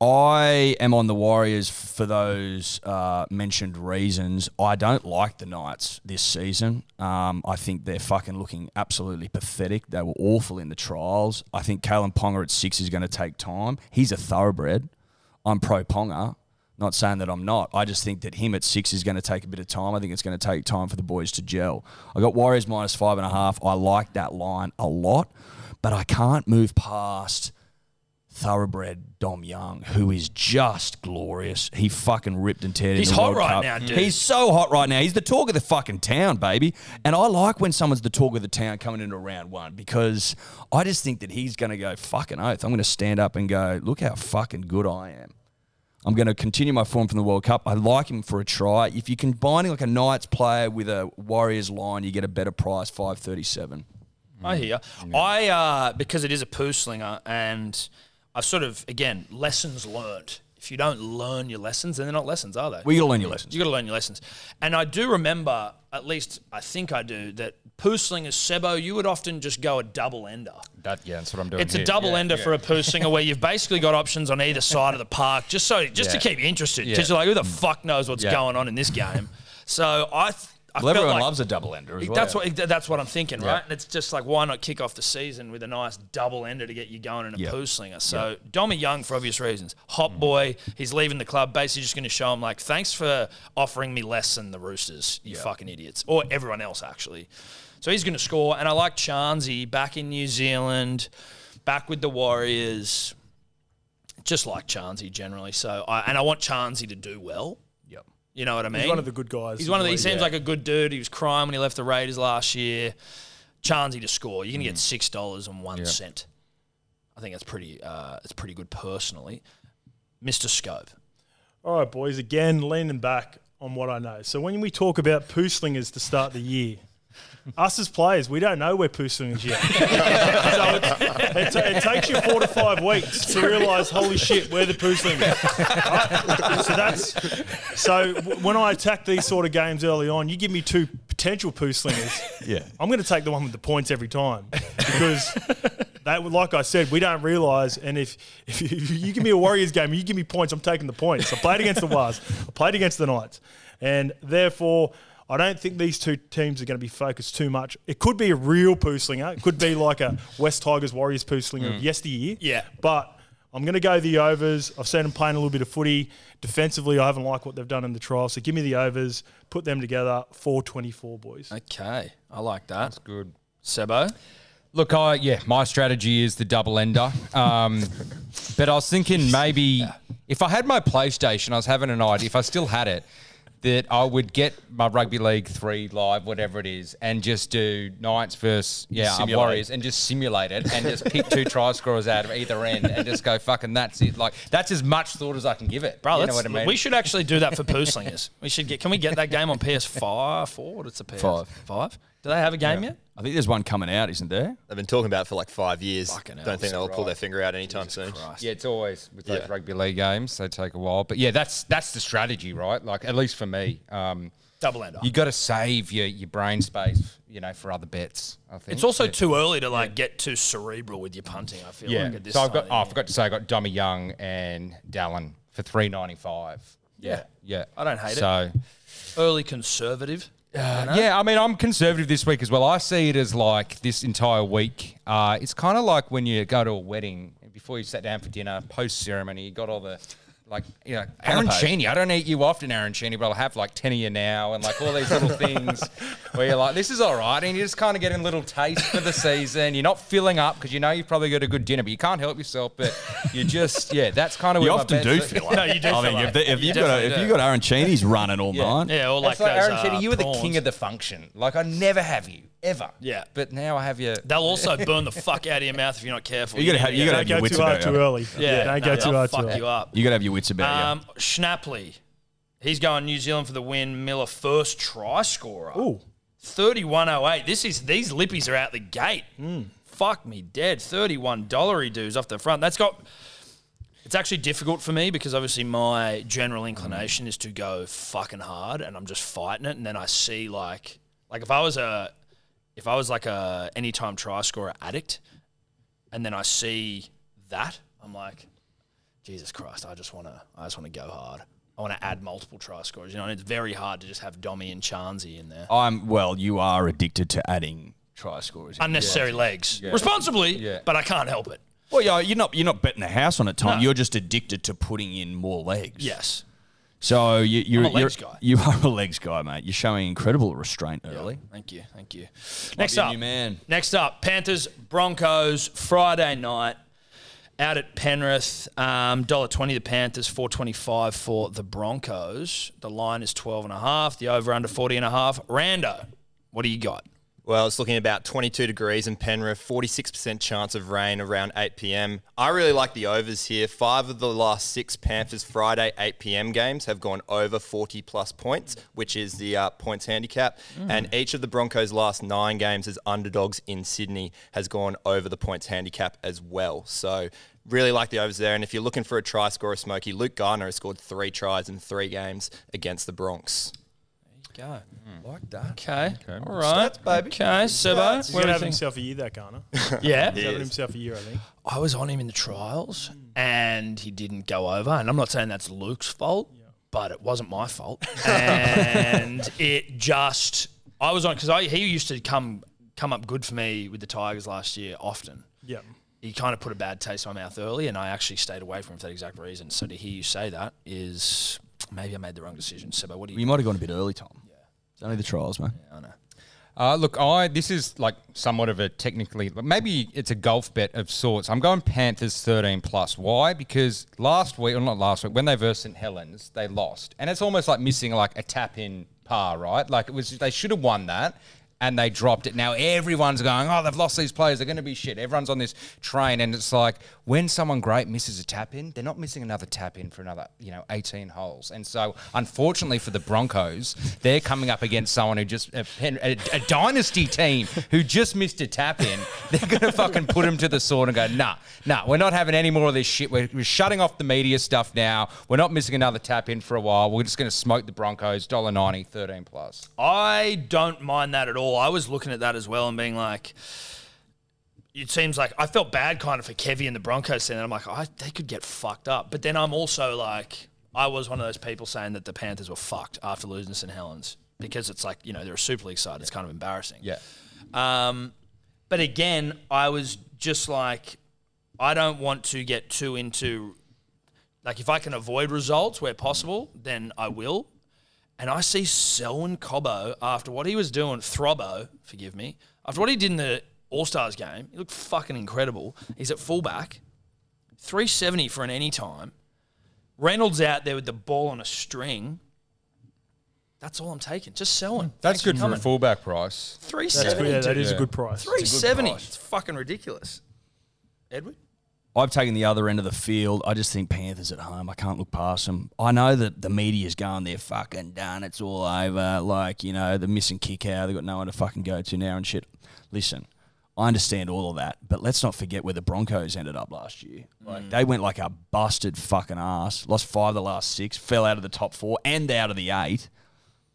I am on the Warriors for those uh, mentioned reasons. I don't like the Knights this season. Um, I think they're fucking looking absolutely pathetic. They were awful in the trials. I think Kalyn Ponga at six is going to take time. He's a thoroughbred. I'm pro Ponga. Not saying that I'm not. I just think that him at six is going to take a bit of time. I think it's going to take time for the boys to gel. I got Warriors minus five and a half. I like that line a lot, but I can't move past thoroughbred Dom Young, who is just glorious. He fucking ripped and teared. He's hot World right Cup. now, dude. He's so hot right now. He's the talk of the fucking town, baby. And I like when someone's the talk of the town coming into round one because I just think that he's going to go fucking oath. I'm going to stand up and go, look how fucking good I am. I'm going to continue my form from the World Cup. I like him for a try. If you're combining like a Knights player with a Warriors line, you get a better price, five thirty-seven. I hear. I uh, because it is a poo slinger, and I've sort of again lessons learned. If you don't learn your lessons, then they're not lessons, are they? Well, you got to learn your lessons. you got to learn your lessons. And I do remember, at least I think I do, that poo slingers, Sebo, you would often just go a double ender. That, yeah, that's what I'm doing. It's a double Yeah, ender yeah. for a poo slinger where you've basically got options on either side of the park, just so just Yeah. to keep you interested. Because you're like, who the mm. fuck knows what's going on in this game? So I, th- I Well, everyone like- loves a double ender as well. that's what that's what I'm thinking, Yeah. right? And it's just like why not kick off the season with a nice double ender to get you going in a Yeah. poo slinger. So Domi Young for obvious reasons, hot mm. boy. He's leaving the club, basically just going to show him like, thanks for offering me less than the Roosters, you fucking idiots, or everyone else actually. So he's going to score, and I like Charnze back in New Zealand, back with the Warriors. Just like Charnze generally. So I and I want Charnze to do well. Yep. You know what I mean? He's one of the good guys. He's one of the, he Yeah. seems like a good dude. He was crying when he left the Raiders last year. Charnze to score. You're gonna get six dollars and one cent. I think that's pretty. Uh, it's pretty good personally. Mr. Scope. All right, boys. Again, leaning back on what I know. So when we talk about poo slingers to start the year, us as players, we don't know we're poo slingers yet. so it's, it, it takes you four to five weeks to realise, holy shit, we're the poo slingers. Right? So that's so w- when I attack these sort of games early on, you give me two potential poo slingers. Yeah. I'm going to take the one with the points every time because that, like I said, we don't realise. And if if you, if you give me a Warriors game, you give me points, I'm taking the points. I played against the Wars, I played against the Knights, and therefore. I don't think these two teams are going to be focused too much. It could be a real poo slinger. It could be like a West Tigers Warriors poo slinger of yesteryear. Yeah. But I'm going to go the overs. I've seen them playing a little bit of footy. Defensively, I haven't liked what they've done in the trial. So give me the overs. Put them together. 424, boys. Okay, I like that. That's good. Sebo. Look, I yeah, my strategy is the double ender. Um, but I was thinking maybe if I had my PlayStation, I was having an idea. If I still had it, that I would get my rugby league three live, whatever it is, and just do Knights versus yeah Simulate. Warriors, and just simulate it, and just pick two try scorers out of either end, and just go fucking that's it. Like that's as much thought as I can give it. Bro, you know what I mean? we should actually do that for poo slingers. We should get. Can we get that game on PS5? Four? What's a PS? Five. Five. Do they have a game yet? I think there's one coming out, isn't there? They've been talking about it for like five years. Fucking hell, Don't think they'll pull their finger out anytime soon. Yeah, it's always with those Yeah. rugby league games. They take a while, but yeah, that's that's the strategy, right? Like at least for me, um, Double ender. you got to save your, your brain space, you know, for other bets. I think It's also Yeah. too early to like get too cerebral with your punting. I feel yeah. like at this so I've got. Oh, I forgot to say I got Dommy Young and Dallin for three ninety five. Yeah. yeah. I don't hate it. so, early conservative. Yeah, I mean, I'm conservative this week as well. I see it as like this entire week. Uh, it's kind of like when you go to a wedding before you sat down for dinner, post ceremony, you got all the. Like you know, arancini. I don't eat you often, arancini, but I'll have like ten of you now, and like all these little things where you're like, this is all right, and you're just kind of getting a little taste for the season. You're not filling up because you know you've probably got a good dinner, but you can't help yourself. But you just, yeah, that's kind of You where my often do are- feel like No, you do I feel mean, like if, the, if you you've got a, if you've got arancinis running all Yeah. night, Yeah, or like It's like those, Aaron Chetty, uh, you were the king of the function. Like I never have you ever. Yeah. but now I have you. They'll also burn the fuck out of your mouth if you're not careful. You gotta have- you gotta Don't have your go wits too hard about too early. Yeah, don't no, go too hard fuck too early. you up. you got to have your wits about Um, Schnapley, he's going New Zealand for the win. Miller first try scorer. Ooh. 3108. This is these lippies are out the gate. Hmm. Fuck me dead. 31 dollar dues off the front. That's got it's actually difficult for me because obviously my general inclination is to go fucking hard and I'm just fighting it and then I see like like if I was a if I was like a anytime try scorer addict and then I see that, I'm like, Jesus Christ, I just wanna I just wanna go hard. I want to add multiple try scorers, you know, and it's very hard to just have Dommy and Charnze in there. I'm well. You are addicted to adding try scorers. unnecessary legs responsibly, Yeah. but I can't help it. Well, yeah, you're not you're not betting the house on it, Tom. No. You're just addicted to putting in more legs. Yes. So you, you're, I'm a legs you're- guy. You are a legs guy, mate. You're showing incredible restraint early. Thank you. Thank you. Next be a up, new man. next up, Panthers Broncos Friday night out at Penrith. Um, $1.20 the Panthers, four twenty five for the Broncos. The line is twelve and a half. The over under forty and a half. Rando, what do you got? Well, it's looking about 22 degrees in Penrith, 46% chance of rain around 8 p.m. I really like the overs here. Five of the last six Panthers Friday 8 p.m. games have gone over 40 plus points, which is the uh, points handicap. And each of the Broncos' last nine games as underdogs in Sydney has gone over the points handicap as well. So really like the overs there. And if you're looking for a try scorer, Smokey, Luke Garner has scored three tries in three games against the Bronx. Go. Hmm. Like that. Okay. All right. Stats, baby. Okay. Sebo, He's what going do to have himself a year, that Garner. Yeah. He's having himself a year, I think. I was on him in the trials and he didn't go over. And I'm not saying that's Luke's fault, but it wasn't my fault. And it just, I was on, because he used to come come up good for me with the Tigers last year often. Yeah. He kind of put a bad taste in my mouth early, and I actually stayed away from him for that exact reason. So to hear you say that is maybe I made the wrong decision. Sebo, what do you? You might have gone a bit early, Tom. Yeah. It's only the trials, mate. I know. Uh, look, I this is like somewhat of a technically maybe it's a golf bet of sorts. I'm going Panthers 13 plus. Why? Because last week or not last week when they versed St Helens, they lost, and it's almost like missing like a tap in par, right? Like it was they should have won that. And they dropped it. Now everyone's going, oh, they've lost these players. They're going to be shit. Everyone's on this train, and it's like when someone great misses a tap in, they're not missing another tap in for another, you know, 18 holes. And so, unfortunately for the Broncos, they're coming up against someone who just a, a, a dynasty team who just missed a tap in. They're going to fucking put them to the sword and go, nah, nah, we're not having any more of this shit. We're, we're shutting off the media stuff now. We're not missing another tap in for a while. We're just going to smoke the Broncos. $1.90, 13 plus. I don't mind that at all. I was looking at that as well and being like, it seems like I felt bad kind of for Kevy and the Broncos then. I'm like, oh, they could get fucked up. But then I'm also like, I was one of those people saying that the Panthers were fucked after losing to St. Helens because it's like, you know, they're a Super League side. It's kind of embarrassing. Yeah. Um, but again, I was just like, I don't want to get too into like if I can avoid results where possible, then I will. And I see Selwyn Cobbo after what he was doing, Throbbo, forgive me, after what he did in the All Stars game, he looked fucking incredible. He's at fullback, 370 for an anytime. Reynolds out there with the ball on a string. That's all I'm taking. Just Selwyn. That's Thanks good for a fullback price. That's 370. good. Yeah, that is a good price. 370. price. It's fucking ridiculous. Edward? I've taken the other end of the field. I just think Panthers at home. I can't look past them. I know that the media's going, they're fucking done. It's all over. Like, you know, the missing kick out. They've got no one to fucking go to now and shit. Listen, I understand all of that, but let's not forget where the Broncos ended up last year. Like, they went like a busted fucking ass. Lost five of the last six, fell out of the top four and out of the eight.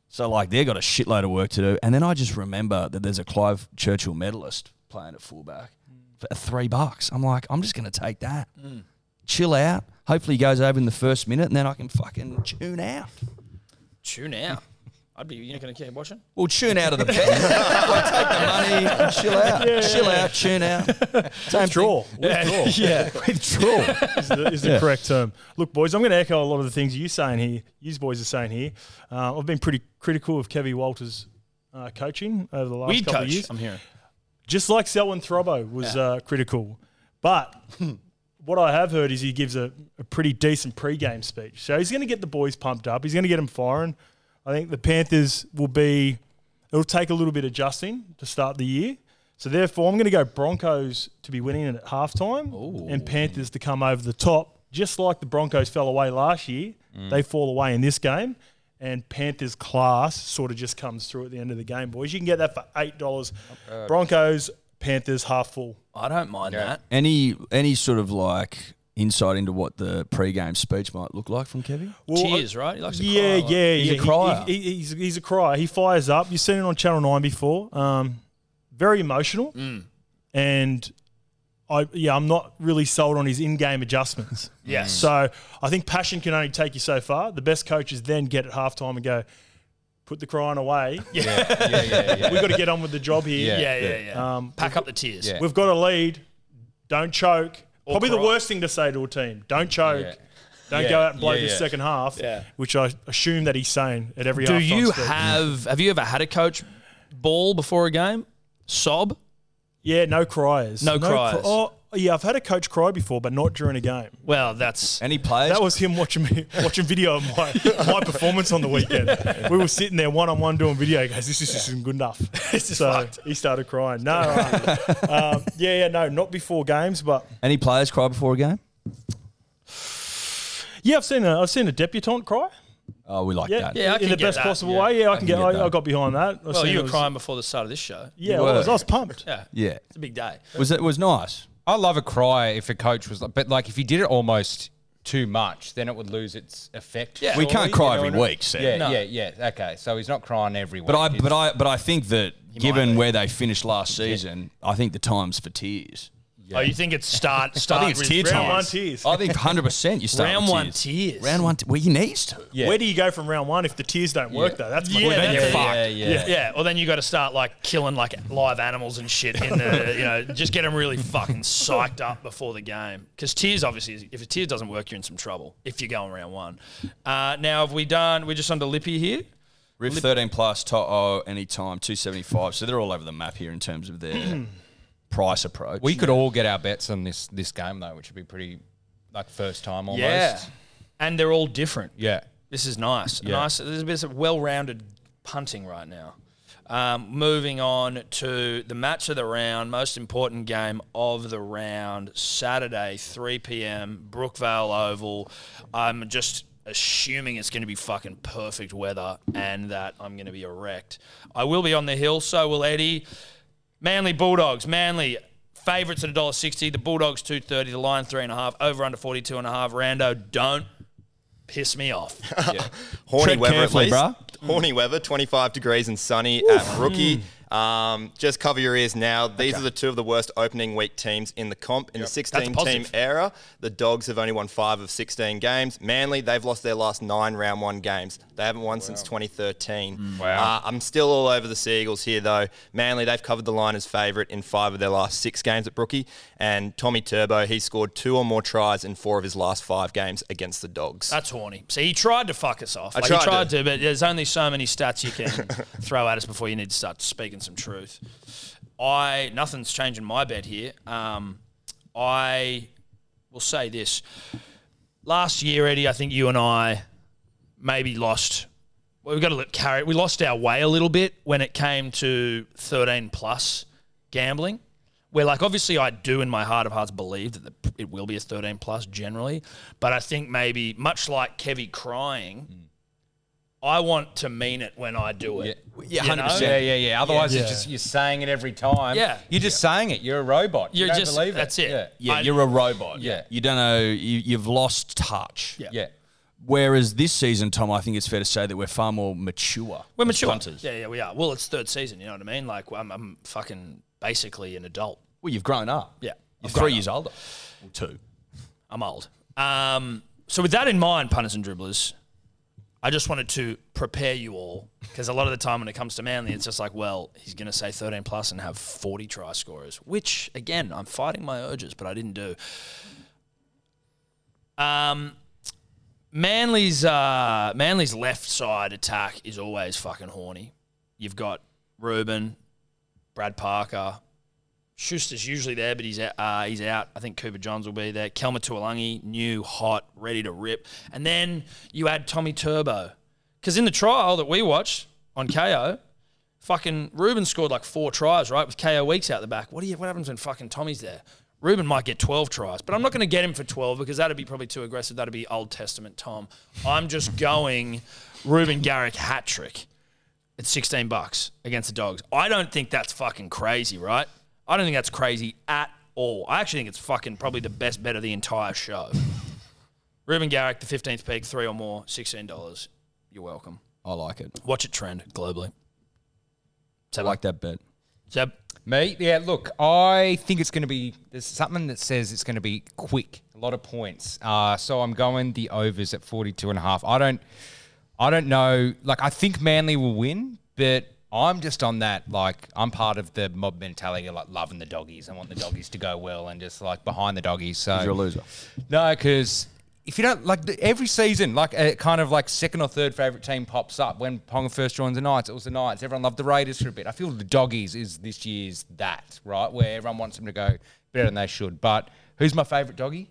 So, like, they've got a shitload of work to do. And then I just remember that there's a Clive Churchill medalist playing at fullback three bucks. I'm like, I'm just going to take that. Chill out. Hopefully, he goes over in the first minute, and then I can fucking tune out. Tune out. I'd be. You're not going to keep watching? Well, tune out of the bet. like, take the money and chill out. chill out, tune out. Same Withdraw. Withdraw. Yeah, withdraw. is the, is the correct term. Look, boys, I'm going to echo a lot of the things you're saying here. You boys are saying here. Uh, I've been pretty critical of Kevin Walters' uh, coaching over the last Weed couple coach. of years. I'm hearing. Just like Selwyn Throbbo was uh, critical. But what I have heard is he gives a, a pretty decent pre-game speech. So he's going to get the boys pumped up. He's going to get them firing. I think the Panthers will be, it'll take a little bit of adjusting to start the year. So therefore, I'm going to go Broncos to be winning it at halftime and Panthers to come over the top, just like the Broncos fell away last year. They fall away in this game. And Panthers class sort of just comes through at the end of the game, boys. You can get that for eight dollars. Broncos, Panthers, half full. I don't mind that. Any any sort of like insight into what the pre-game speech might look like from Kevin? Well, Tears, right? He likes to yeah, cry a lot. yeah, He's a yeah. He- crier. He, he- he's, he's a crier. He fires up. You've seen it on Channel Nine before. Um, very emotional, Mm. and I yeah, I'm not really sold on his in-game adjustments. Yes. So I think passion can only take you so far. The best coaches then get at halftime and go, put the crying away. Yeah, yeah, yeah. yeah. We've got to get on with the job here. Yeah, yeah, yeah. Um, Pack up the tears. Yeah. We've got a lead. Don't choke. Probably the worst thing to say to a team. Don't choke. Yeah. Don't Yeah, go out and blow yeah, this yeah. second half, Yeah. which I assume that he's saying at every Do halftime you speech. have? Have you ever had a coach ball before a game? Sob? Yeah, no criers. No criers. oh, yeah, I've had a coach cry before, but not during a game. Well, that's Any players? That was him watching me watching video of my, my performance on the weekend. We were sitting there one on one doing video. He goes, "This is isn't good enough." so he started crying. No, uh, um, yeah, yeah, no, not before games, but Any players cry before a game? yeah, I've seen a I've seen a debutante cry. Oh, we like Yeah, that. Yeah, I in the best that, possible yeah. way. Yeah, I, can get. get I. I got behind that. I well, you were crying before the start of this show. Yeah, You I was. I was pumped. Yeah, Yeah. it's a big day. Was it was nice? I love a cry if a coach was like, but like if he did it almost too much, then it would lose its effect. Yeah. We Surely, can't cry you know every week, Sam. Yeah, No. yeah, yeah. Okay, so he's not crying every week. But I but I but I think that given where they finished last season, I think the time's for tears. Oh, you think it's start? start it's with tier round. Round one tears. tears. I think 100 percent you start Round with one tears. tears. Round one. T- well, he needs to. yeah. Where do you go from round one if the tears don't work though? That's my Yeah, question. then you're Yeah. fucked. yeah, yeah. Yeah, well then you got to start like killing like live animals and shit in the you know just get them really fucking psyched up before the game because tears obviously is- if a tears doesn't work you're in some trouble if you're going round one. Uh, now have we done? We're just under Lippy here. Riff 13 plus, Toto, anytime, 275. So they're all over the map here in terms of their price approach. We could all get our bets on this this game though, which would be pretty like first time almost. Yeah, and they're all different. Yeah. This is nice. Yeah. Nice. There's a bit of well-rounded punting right now. Um, moving on to the match of the round, most important game of the round, Saturday, 3 p.m., Brookvale Oval. I'm just assuming it's going to be fucking perfect weather and that I'm going to be erect. I will be on the hill, so will Eddie. Manly Bulldogs. Manly favourites at $1.60. The Bulldogs 230. The Lion 3.5. Over under 42 and a half. Rando, don't piss me off. Horny Tread weather at least. bruh. Horny weather, 25 degrees and sunny at Rookie. Um, just cover your ears now. These are the two of the worst opening week teams in the comp. In the 16 team era, the Dogs have only won five of 16 games. Manly, they've lost their last nine round one games. They haven't won since 2013. Wow. Uh, I'm still all over the Seagulls here, though. Manly, they've covered the line as favourite in five of their last six games at Brookie. And Tommy Turbo, he scored two or more tries in four of his last five games against the Dogs. That's horny. See, he tried to fuck us off. I Like, tried he tried to. to. but there's only so many stats you can throw at us before you need to start speaking some truth. I nothing's changing my bet here. Um, I will say this: last year, Eddie, I think you and I maybe lost. Well, we've got to let carry. We lost our way a little bit when it came to 13 plus gambling. Where, like, obviously, I do in my heart of hearts believe that the, it will be a 13 plus generally, but I think maybe much like Kevy crying, I want to mean it when I do it. Yeah, You know? 100%. Yeah, yeah, yeah. Otherwise, Yeah. it's just you're saying it every time. Yeah. you're just saying it. You're a robot. You're you don't just- believe it. that's it. Yeah, Yeah, I- you're a robot. Yeah. You don't know, you, you've lost touch. Yeah. yeah. Whereas this season, Tom, I think it's fair to say that we're far more mature. We're as mature. punters. Yeah, yeah, we are. Well, it's third season. You know what I mean? Like, I'm, I'm fucking basically an adult. Well, you've grown up. Yeah, You're I've grown three up. years older. Or two. I'm old. Um, so with that in mind, punters and dribblers, I just wanted to prepare you all because a lot of the time when it comes to Manly, it's just like, well, he's going to say 13 plus and have 40 try scorers, which again, I'm fighting my urges, but I didn't do. Um, Manly's uh, Manly's left side attack is always fucking horny. You've got Reuben, Brad Parker, Schuster's usually there, but he's out, uh, he's out. I think Cooper Johns will be there. Kelma Tuilagi, new, hot, ready to rip. And then you add Tommy Turbo. Because in the trial that we watched on Kayo, fucking Reuben scored like four tries, right? With KO weeks out the back. What do you what happens when fucking Tommy's there? Reuben might get 12 tries, but I'm not going to get him for 12 because that'd be probably too aggressive. That'd be Old Testament Tom. I'm just going Reuben Garrick hat trick at 16 bucks against the Dogs. I don't think that's fucking crazy, right? I don't think that's crazy at all. I actually think it's fucking probably the best bet of the entire show. Reuben Garrick, the 15th peak, three or more, $16. You're welcome. I like it. Watch it trend globally. I like that bet. Seb, Me? Yeah, look, I think it's going to be, there's something that says it's going to be quick, a lot of points. Uh, so I'm going the overs at 42 and a half. I don't, I don't know. Like, I think Manly will win, but I'm just on that. Like, I'm part of the mob mentality of like loving the doggies. I want the doggies to go well and just like behind the doggies. So You're a loser. No, because if you don't like the, every season, like a kind of like second or third favorite team pops up. When Ponga first joined the Knights, it was the Knights. Everyone loved the Raiders for a bit. I feel the Doggies is this year's that right, where everyone wants them to go better than they should. But who's my favorite doggy?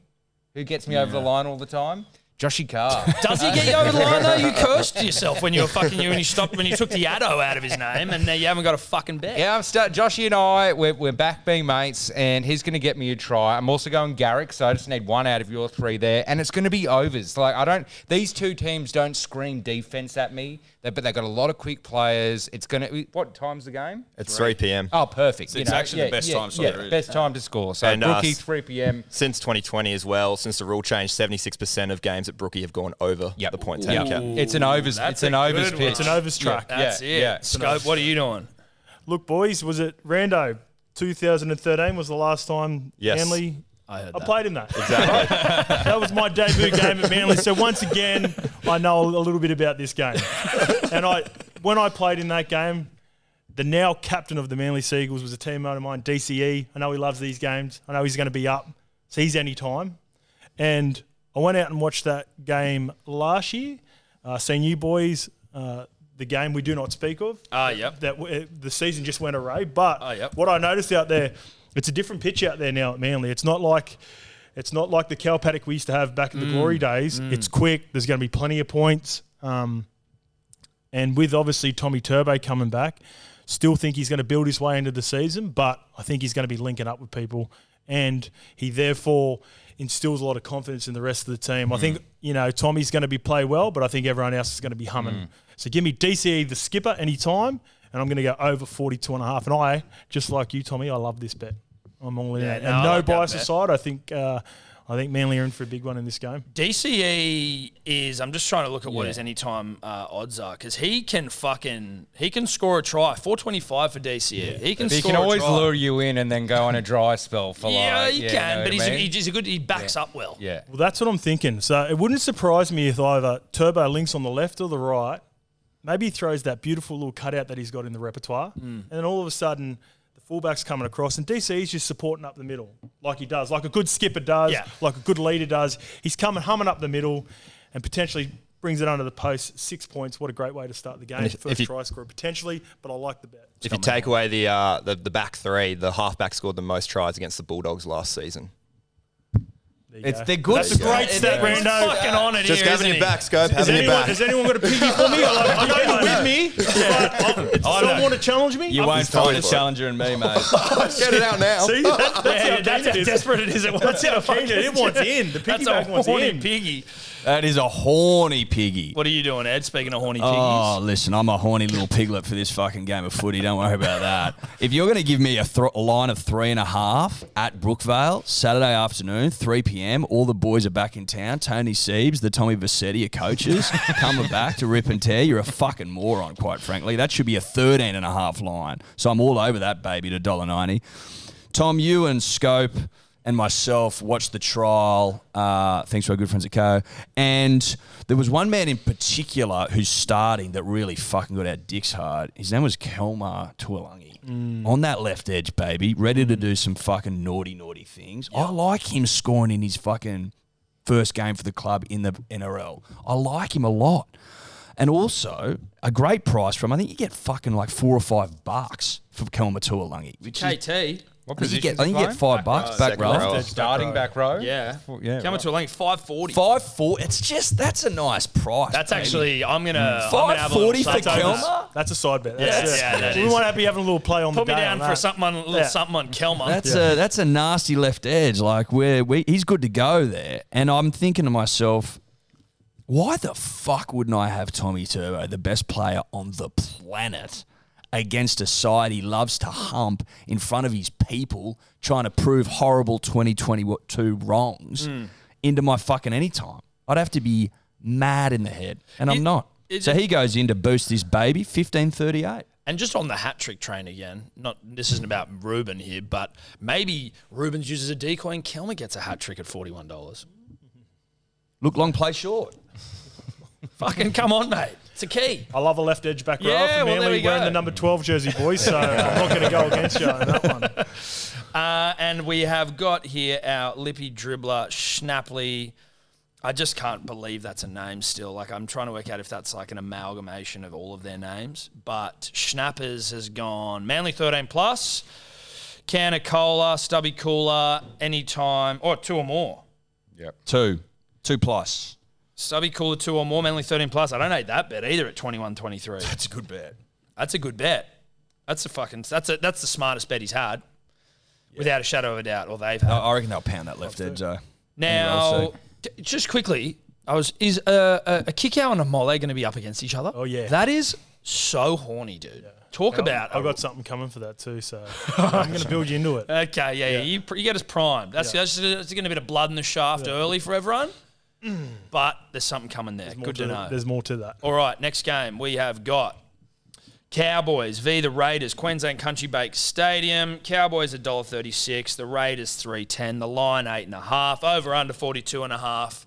Who gets me over the line all the time? Joshy Carr. does he get you over the line though? You cursed yourself when you were fucking you when you stopped when you took the Addo out of his name and now you haven't got a fucking bet. Yeah, I'm start. Joshy and I, we're, we're back being mates, and he's going to get me a try. I'm also going Garrick, so I just need one out of your three there, and it's going to be overs. Like I don't, these two teams don't scream defense at me, they, but they've got a lot of quick players. It's going to. What time's the game? It's 3 p.m. Oh, perfect. it's actually the best time slot Yeah, best time to score. So And, uh, 3 p.m. Since 2020 as well, since the rule change, 76% of games at Brookie have gone over Yep. the point Yep. handicap. It's an overs. That's It's an overs good pitch. It's an overs track. That's Yeah, it. yeah. Scope, what are you doing? Look, boys, was it Rando? 2013 was the last time Yes. Manly. I heard I that. played in that. Exactly. That was my debut game at Manly. So once again, I know a little bit about this game. And I, when I played in that game, the now captain of the Manly Seagulls was a teammate of mine, DCE. I know he loves these games. I know he's going to be up, so he's any time. And I went out and watched that game last year. Uh, seen you boys, uh, the game we do not speak of. Ah, yep. That w- the season just went array. But Oh, yep. what I noticed out there, it's a different pitch out there now at Manly. It's not like it's not like the cow paddock we used to have back in the mm. glory days. Mm. It's quick. There's going to be plenty of points. Um, and with obviously Tommy Turbo coming back, still think he's going to build his way into the season, but I think he's going to be linking up with people, and he therefore instills a lot of confidence in the rest of the team. I mm. think you know Tommy's going to be play well, but I think everyone else is going to be humming. So give me DCE the skipper anytime, and I'm going to go over 42 and a half. And I, just like you, Tommy, I love this bet. I'm all in Yeah, it. no, And I no like bias aside, I think uh, I think Manly are in for a big one in this game. DCE is. I'm just trying to look at what his anytime uh, odds are because he can fucking he can score a try. 425 for DCE. He can He can always a try. lure you in and then go on a dry spell for Yeah, like. he yeah, can, know but he's, I a, mean? he's a good. He backs up well. yeah. Well, that's what I'm thinking. So it wouldn't surprise me if either Turbo links on the left or the right. Maybe he throws that beautiful little cutout that he's got in the repertoire, and then all of a sudden the fullback's coming across, and DC's just supporting up the middle like he does, like a good skipper does, Yeah. like a good leader does. He's coming humming up the middle, and potentially brings it under the post. Six points. What a great way to start the game. if- First if you- try scorer potentially, but I like the bet. If you take away the, uh, the the back three, the halfback scored the most tries against the Bulldogs last season. There you It's go. they're good. That's a great It's- stat, He's Brando. fucking on it Just here, having your back, Scope. Has Having your back. has anyone got a piggy for me? I, I know you're with me. But, does someone want to challenge me? You I'm- won't find a challenger in me, mate. Get it out now. See, that, that's Yeah, how that's how desperate it is. It That's how keen it is. It wants in. The That's a wants in. piggy. That is a horny piggy. What are you doing, Ed? Speaking of horny oh, piggies. Oh, listen, I'm a horny little piglet for this fucking game of footy. Don't worry about that. If you're going to give me a, thro- a line of three and a half at Brookvale, Saturday afternoon, 3 p.m., all the boys are back in town. Tony Siebes, the Tommy Vercetti are coaches, coming back to rip and tear. You're a fucking moron, quite frankly. That should be a 13 and a half line. So I'm all over that baby to $1.90. Tom, you and Scope and myself watched the trial, uh, thanks to our good friends at Kayo. And there was one man in particular who's starting that really fucking got our dicks hard. His name was Kelma Tuilagi. On that left edge, baby, ready to do some fucking naughty, naughty things. I like him scoring in his fucking first game for the club in the NRL. I like him a lot. And also, a great price from, I think you get fucking like four or five bucks for Kelma Tuilagi, which is KT. What I think you position? get, I think you get five bucks uh, back row. row. Starting back row. Yeah. Yeah, Coming right. to a length, 540. Five four. It's just that's a nice price. That's baby. actually, I'm going to. I'm gonna have a 540 for something on this. Kelma? That's a side bet. Yeah, That's, yeah, that we is. might be having a little play on Put the me down on for that. something on, a little Yeah. something on Kelma. That's a that's a nasty left edge. Like where we, he's good to go there. And I'm thinking to myself, why the fuck wouldn't I have Tommy Turbo, the best player on the planet, against a side he loves to hump in front of his people, trying to prove horrible 2022 wrongs hmm. into my fucking anytime? I'd have to be mad in the head, and I'm not. it- so he goes in to boost this baby, 1538. And just on the hat trick train again, not this isn't about Reuben here, but maybe Reubens uses a decoy and Kelma gets a hat trick at forty one dollars. Look, long play short. Fucking come on, mate. It's a key. I love a left edge back row Yeah, for well, there Manly we go. wearing the number 12 jersey, boys, so I'm not going to go against you on that one. Uh, and we have got here our lippy dribbler, Schnapley. I just can't believe that's a name still. Like, I'm trying to work out if that's like an amalgamation of all of their names. But Schnappers has gone Manly 13 plus, can of cola, stubby cooler, anytime, or two or more. Yep. Two. Two plus. Stubby cooler, two or more, Manly 13 plus. I don't hate that bet either at 21 23. That's a good bet. That's a good bet. That's a fucking, that's a, that's the smartest bet he's had. Without a shadow of a doubt, or they've had. I I reckon they'll pound that left edge, though. Now, Anyway, t- just quickly, I was is a, a, a kick out and a mole going to be up against each other? Oh, yeah. that is so horny, dude. Talk about. I've got something coming for that too, so I'm going to build you into it. okay, yeah, yeah. You, you get us primed. That's Yeah. that's, that's getting a bit of blood in the shaft early for everyone, but there's something coming there. Good to, to know. That. There's more to that. All right, next game we have got Cowboys v the Raiders, Queensland Country Bank Stadium. Cowboys $1.36, the Raiders 310, the line 8.5, over under 42.5.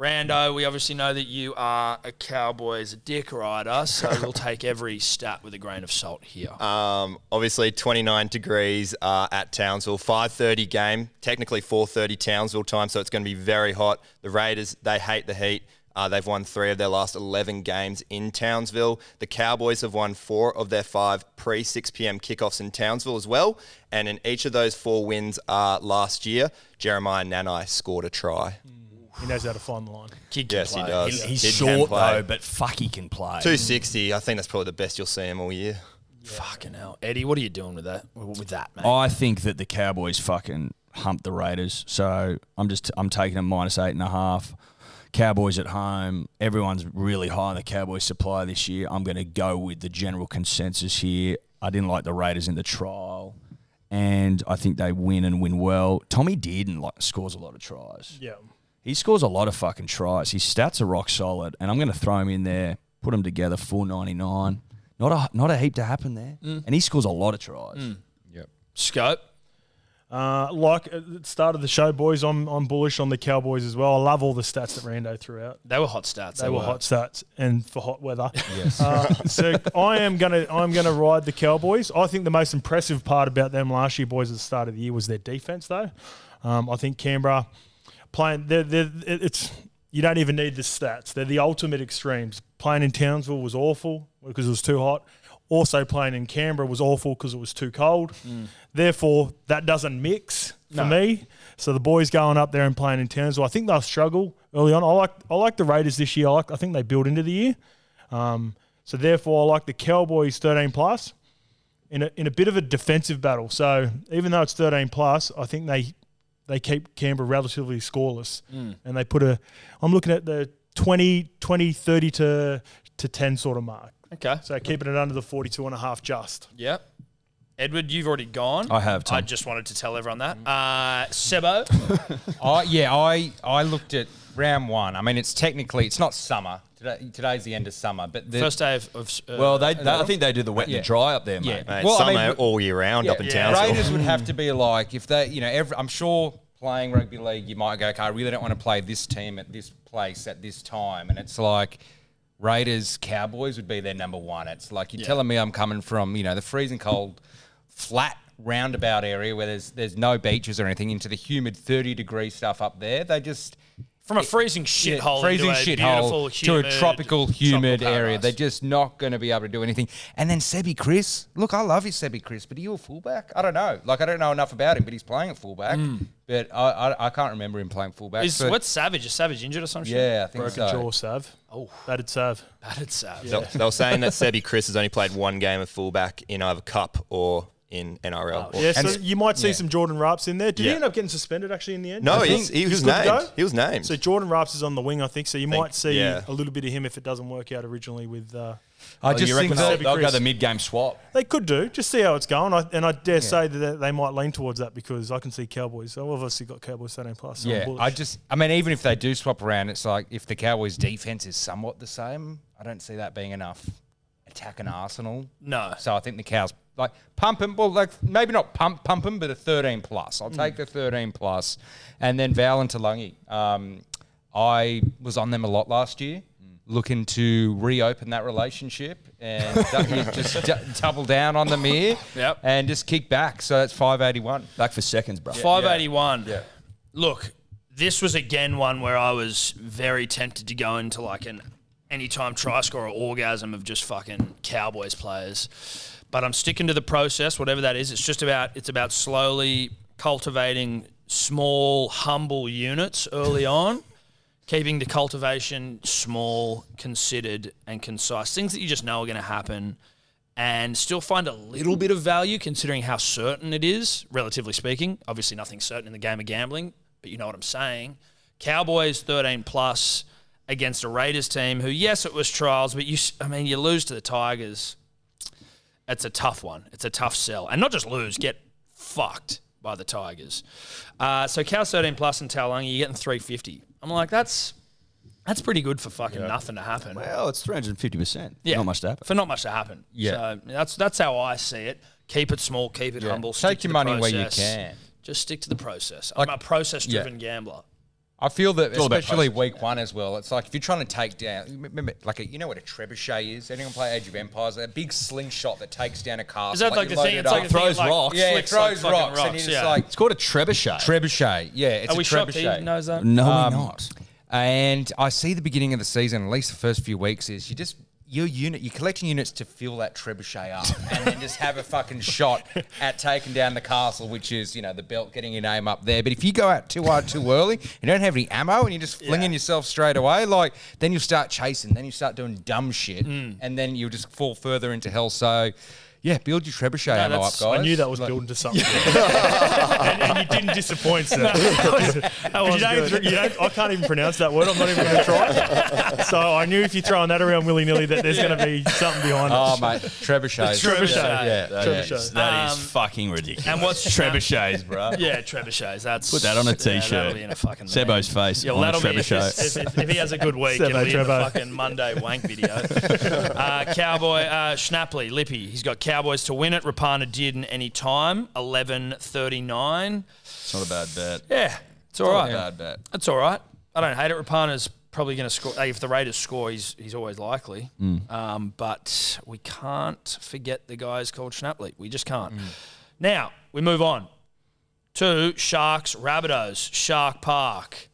Rando, we obviously know that you are a Cowboys dick rider, so we'll take every stat with a grain of salt here. Um, obviously, 29 degrees uh, at Townsville. 5:30 game, technically 4:30 Townsville time, so it's going to be very hot. The Raiders they hate the heat. Uh, they've won three of their last 11 games in Townsville. The Cowboys have won four of their five pre 6 p.m. kickoffs in Townsville as well. And in each of those four wins uh, last year, Jeremiah Nanai scored a try. He knows how to find the line. Kid can Yes, he play. does. He's Kid can short, play. though, but fuck, he can play. 260. I think that's probably the best you'll see him all year. Fucking hell, Eddie, what are you doing with that? With that, mate? I think that the Cowboys fucking humped the Raiders. So I'm just I'm taking a minus eight and a half. Cowboys at home. Everyone's really high on the Cowboys supply this year. I'm going to go with the general consensus here. I didn't like the Raiders in the trial. and I think they win and win well. Tommy Dearden like scores a lot of tries. Yeah. He scores a lot of fucking tries. His stats are rock solid, and I'm going to throw him in there, put him together, four ninety nine. Not a not a heap to happen there, and he scores a lot of tries. Yep. Scope. Uh, like at the start of the show, boys, I'm, I'm bullish on the Cowboys as well. I love all the stats that Rando threw out. They were hot stats. They, were, hot stats and for hot weather. Yes. Uh, so I am gonna I'm gonna ride the Cowboys. I think the most impressive part about them last year, boys, at the start of the year was their defense. Though um, I think Canberra playing, they're, they're, it's you don't even need the stats. They're the ultimate extremes. Playing in Townsville was awful because it was too hot. Also, playing in Canberra was awful because it was too cold. Therefore, that doesn't mix for me. So the boys going up there and playing in Townsville, I think they'll struggle early on. I like I like the Raiders this year. I, like, I think they build into the year. Um, so therefore, I like the Cowboys 13 plus in a in a bit of a defensive battle. So even though it's 13 plus, I think they they keep Canberra relatively scoreless, and they put a. I'm looking at the 20, 20 30 to to 10 sort of mark. Okay. So keeping it under the 42 and a half just. Yep. Edward, you've already gone. I have, Tom. I just wanted to tell everyone that. Uh, Sebo. I yeah, I I looked at round one. I mean, it's technically it's not summer. Today, today's the end of summer, but the, First day of. of uh, Well, they, they I think they do the wet and Yeah. the dry up there, mate. Yeah. Mate, Well, I mean, all year round up in yeah. Townsville. Raiders would have to be like if they, you know, every, I'm sure playing rugby league, you might go, okay, I really don't want to play this team at this place at this time, and it's like Raiders, Cowboys would be their number one. It's like you're telling me I'm coming from, you know, the freezing cold, flat roundabout area where there's there's no beaches or anything into the humid 30 degree stuff up there. They just from a freezing shithole freezing shithole to a tropical, humid tropical area. paradise. They're just not going to be able to do anything. And then Sebi Kris, look, I love you, Sebi Kris, but are you a fullback? I don't know. Like I don't know enough about him, but he's playing at fullback. Hmm. But I, I I can't remember him playing fullback. Is what's Savage? Is Savage injured or some shit? yeah, I think Broken so. jaw, Sav. Oh, battered Sav. Battered Sav. They, they were saying that Sebi Kris has only played one game of fullback in either Cup or in NRL. Or- Yeah, so you might see yeah. some Jordan Raps in there. Did he end up getting suspended actually in the end? no, I he's, he was good named. He was named. So Jordan Raps is on the wing, I think. So you Think- might see yeah. a little bit of him if it doesn't work out originally with. Uh, I Oh, just think they'll, they'll go the mid game swap? they could do. Just see how it's going. I, and I dare say that they might lean towards that because I can see Cowboys. So I've obviously got Cowboys 13 plus. So I'm Yeah. I just, I mean, even if they do swap around, it's like if the Cowboys' defense is somewhat the same, I don't see that being enough. Attacking Arsenal, No. So I think the cows like pump him. Well, like maybe not pump pump him, but a thirteen plus. I'll take the thirteen plus, and then Val and Taulagi. Um, I was on them a lot last year, looking to reopen that relationship and just d- double down on them here, Yep. and just kick back. So that's five eighty one. Back for seconds, bro. 581. Yeah. Look, this was again one where I was very tempted to go into like an anytime try score or orgasm of just fucking Cowboys players. But I'm sticking to the process, whatever that is. It's just about it's about slowly cultivating small, humble units early on. Keeping the cultivation small, considered, and concise. Things that you just know are going to happen and still find a little bit of value considering how certain it is, relatively speaking. Obviously, nothing's certain in the game of gambling, but you know what I'm saying. Cowboys 13 plus against a Raiders team who, yes, it was trials, but you, I mean, you lose to the Tigers. It's a tough one. It's a tough sell, and not just lose, get fucked by the Tigers. Uh, so Cows 13 plus and Taulagi, you're getting 350. I'm like, that's that's pretty good for fucking nothing to happen. Well, it's 350%. Yeah, Not much to happen. For not much to happen. Yeah. So that's that's how I see it. Keep it small, keep it humble. Take stick to your the money where you can. Just stick to the process. I'm a process-driven gambler. I feel that, all about especially process. week one as well. It's like if you're trying to take down, remember, like a, you know what a trebuchet is. Anyone play Age of Empires? A big slingshot that takes down a castle. Is that like, you the load thing? it It's like up. the thing Throws rocks. yeah, it flicks like throws rocks, and you're just yeah. like It's called a trebuchet. trebuchet. Yeah, it's Are a we shocked trebuchet. he knows that? no, Um, we're not. And I see the beginning of the season, at least the first few weeks, is you just your unit, you're collecting units to fill that trebuchet up, and then just have a fucking shot at taking down the castle, which is you know the belt getting your name up there. But if you go out too hard too early, you don't have any ammo, and you're just flinging yourself straight away, like then you start chasing, then you start doing dumb shit, mm. and then you'll just fall further into hell. So. Yeah, build your trebuchet ammo up, guys. I knew that was Like- building to something. and, and you didn't disappoint, sir. was you don't, you don't, I can't even pronounce that word. I'm not even going to try. So I knew if you're throwing that around willy nilly, that there's going to be something behind Oh, it. Oh, mate, trebuchets. Trebuchet. Yeah, That yeah. is, that is Um, fucking ridiculous. and what's- trebuchets, bro? Yeah, trebuchets. That's Put that on a yeah, t-shirt. that'll be in a fucking Sebo's face Yeah, on well, a that'll be if, trebuchet. this- if, if he has a good week. Sebo it'll be in the fucking Monday wank video. uh, Cowboy uh, Schnapley Lippy. He's got Cowboys to win it. Rapana did in any time. Eleven thirty nine. It's not a bad bet. Yeah, it's all right. Bad bet. It's all right. I don't hate it. Rapana's probably going to score. If the Raiders score, he's he's always likely. Um, but we can't forget the guys called Schnapley. We just can't. Now we move on to Sharks Rabbitohs Shark Park.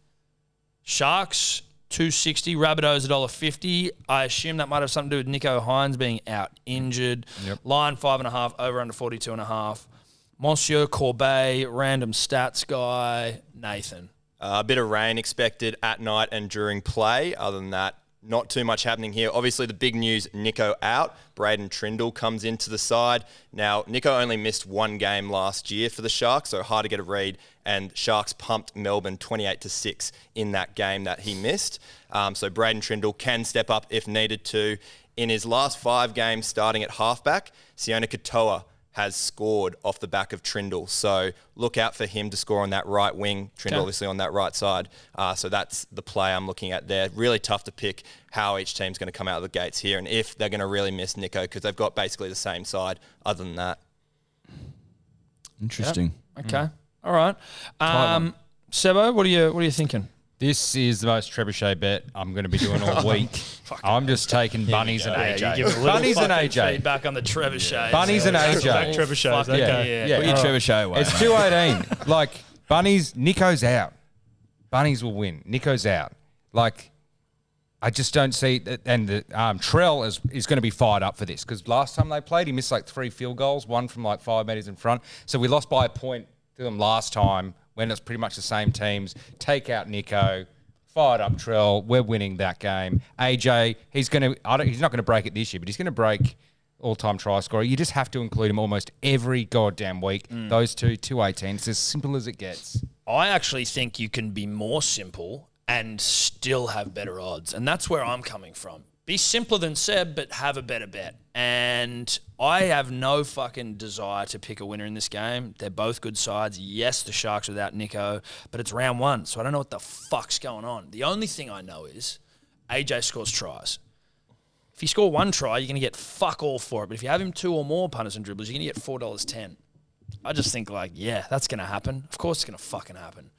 Sharks. 260 Rabbitohs $1.50. I assume that might have something to do with Nicho Hynes being out injured. Line five and a half, over under 42 and a half. Monsieur Corbet, random stats guy, Nathan. Uh, a bit of rain expected at night and during play. Other than that, not too much happening here. Obviously, the big news Nicho out. Braydon Trindall comes into the side. Now, Nicho only missed one game last year for the Sharks, so hard to get a read. And Sharks pumped Melbourne 28 to 6 in that game that he missed. Um, so, Braydon Trindall can step up if needed to. In his last five games starting at halfback, Sione Katoa has scored off the back of Trindall. So look out for him to score on that right wing. Trindall Okay. obviously on that right side. Uh, so that's the play I'm looking at there. Really tough to pick how each team's going to come out of the gates here and if they're going to really miss Nicho because they've got basically the same side other than that. Interesting. Okay. All right. Um, Sebo, what are you what are you thinking? This is the most trebuchet bet I'm going to be doing all week. I'm just taking bunnies and AJ. bunnies and AJ. Feedback on the trebuchet. Bunnies and Back AJ. trebuchets, Fucking okay. yeah. Put your trebuchet away. It's 218. like, bunnies, Nicho's out. Bunnies will win. Nicho's out. Like, I just don't see. And the, um, Trell is, is going to be fired up for this because last time they played, he missed like three field goals, one from like five metres in front. So we lost by a point to them last time when it's pretty much the same teams. Take out Nicho. Fired up Trell. We're winning that game. AJ, he's going to. I don't, he's not going to break it this year, but he's going to break all-time try scorer. You just have to include him almost every goddamn week. Mm. Those two, two eighteen. It's as simple as it gets. I actually think you can be more simple and still have better odds. And that's where I'm coming from. Be simpler than Seb, but have a better bet. And I have no fucking desire to pick a winner in this game. They're both good sides. Yes, the Sharks without Nicho, but it's round one, so I don't know what the fuck's going on. The only thing I know is AJ scores tries. If you score one try, you're going to get fuck all for it. But if you have him two or more punters and dribblers, you're going to get $4.10. I just think, like, yeah, that's going to happen. Of course it's going to fucking happen.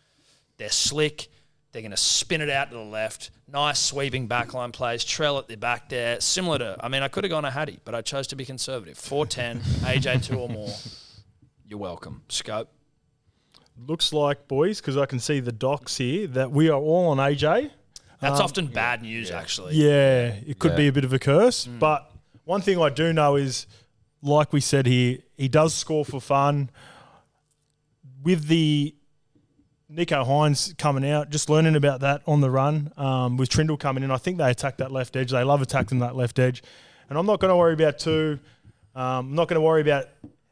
They're slick. They're going to spin it out to the left. Nice sweeping backline plays. Trell at the back there. Similar to, I mean, I could have gone a Hattie, but I chose to be conservative. 410, AJ two or more. You're welcome. Scope. Looks like, boys, because I can see the docs here, that we are all on AJ. That's um, often bad news, actually. Yeah, it could Yeah. be a bit of a curse. Mm. But one thing I do know is, like we said here, he does score for fun. With the Nicho Hynes coming out, just learning about that on the run, um, with Trindall coming in, I think they attack that left edge. They love attacking that left edge. And I'm not going to worry about two. Um, I'm not going to worry about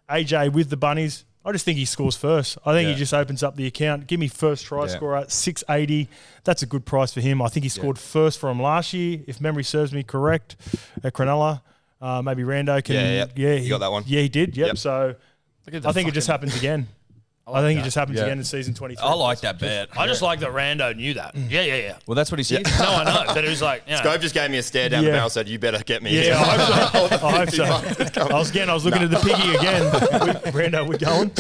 AJ with the bunnies. I just think he scores first. I think Yeah. he just opens up the account. Give me first try Yeah. scorer at 680. That's a good price for him. I think he scored first for him last year, if memory serves me correct, at Cronulla. Uh, maybe Rando can. Yeah, yeah. You he, got that one. Yeah, he did. Yep. Yep. So I think it just happens again. I, think it just happens Yeah. again in season 23. I like that bet. I just like that Rando knew that. Yeah, yeah, yeah. Well, that's what he said. No, I know. But it was like, you know, Scope just gave me a stare down Yeah. the barrel said, you better get me. Yeah, in." I hope so. I hope so. I was again. I was looking at the piggy again. we, Rando, we going?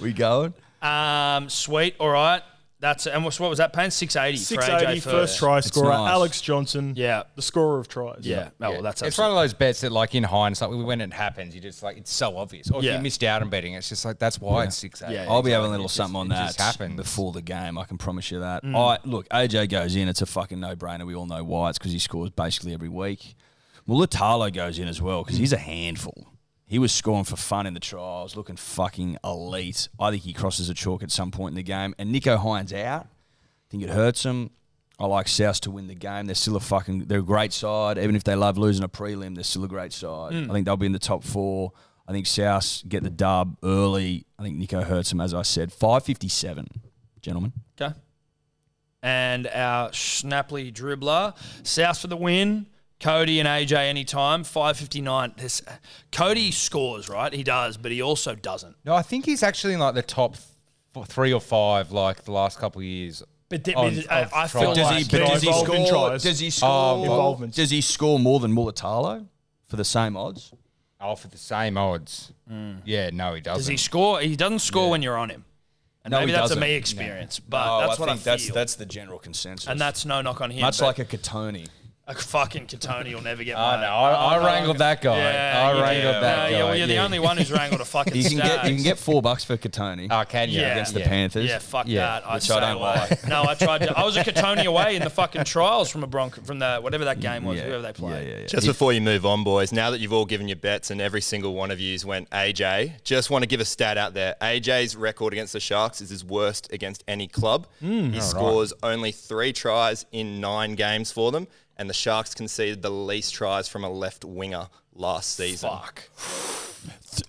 we going? Um, sweet. All right. That's and what was that paying? Six eighty. Six eighty first try scorer. nice. Alex Johnston. Yeah. the scorer of tries. Yeah. Oh, well, that's it's one of those bets that, like in hindsight, when it happens, you just like it's so obvious. Or if Yeah. you missed out on betting, it's just like that's why it's six eighty. Yeah, I'll be having a Like, little it just- something on that just before the game. I can promise you that. Mm. I look, AJ goes in. It's a fucking no-brainer. We all know why. It's because he scores basically every week. Well, Latalo goes in as well because mm. he's a handful. He was scoring for fun in the trials, looking fucking elite. I think he crosses a chalk at some point in the game. And Nicho Hynes out. I think it hurts him. I like South to win the game. They're still a fucking they're a great side. Even if they love losing a prelim, they're still a great side. Hmm. I think they'll be in the top four. I think South get the dub early. I think Nicho hurts him, as I said. 557, gentlemen. Okay. And our Schnapply dribbler, South for the win. Cody and AJ anytime. 559. This, Cody scores, right? He does, but he also doesn't. No, I think he's actually in like the top f- three or five, like the last couple of years. But di- On- I, of I feel tries. Does like he, but does he score? tries. Does he score? Oh, Involvements. Does he score more than Mulatalo for the same odds? Oh, for the same odds. Mm. Yeah, no, he doesn't. does he score? He doesn't score when you're on him. And No, maybe that's doesn't. a me experience, but Oh, that's I what think I that's feel. that's the general consensus. and that's no knock on him. much like a Kotoni. A fucking Kotoni will never get. My, no, I, I I'm wrangled that guy. Yeah, I you wrangled did. that No, guy. yeah, well, you're the only one who's wrangled a fucking. You can get you can get four bucks for Kotoni Oh, can you? Yeah. against the Panthers. Yeah, fuck Yeah, that. I'd which I stay don't away. like. no, I tried to. I was a Kotoni away in the fucking trials from a Bronco from the whatever that game was, Yeah, whoever they played. Yeah, yeah, yeah. Just before you move on, boys, now that you've all given your bets and every single one of yous went AJ, just want to give a stat out there. AJ's record against the Sharks is his worst against any club. Hmm, he scores only three tries in nine games for them, and the Sharks conceded the least tries from a left winger last season. Fuck.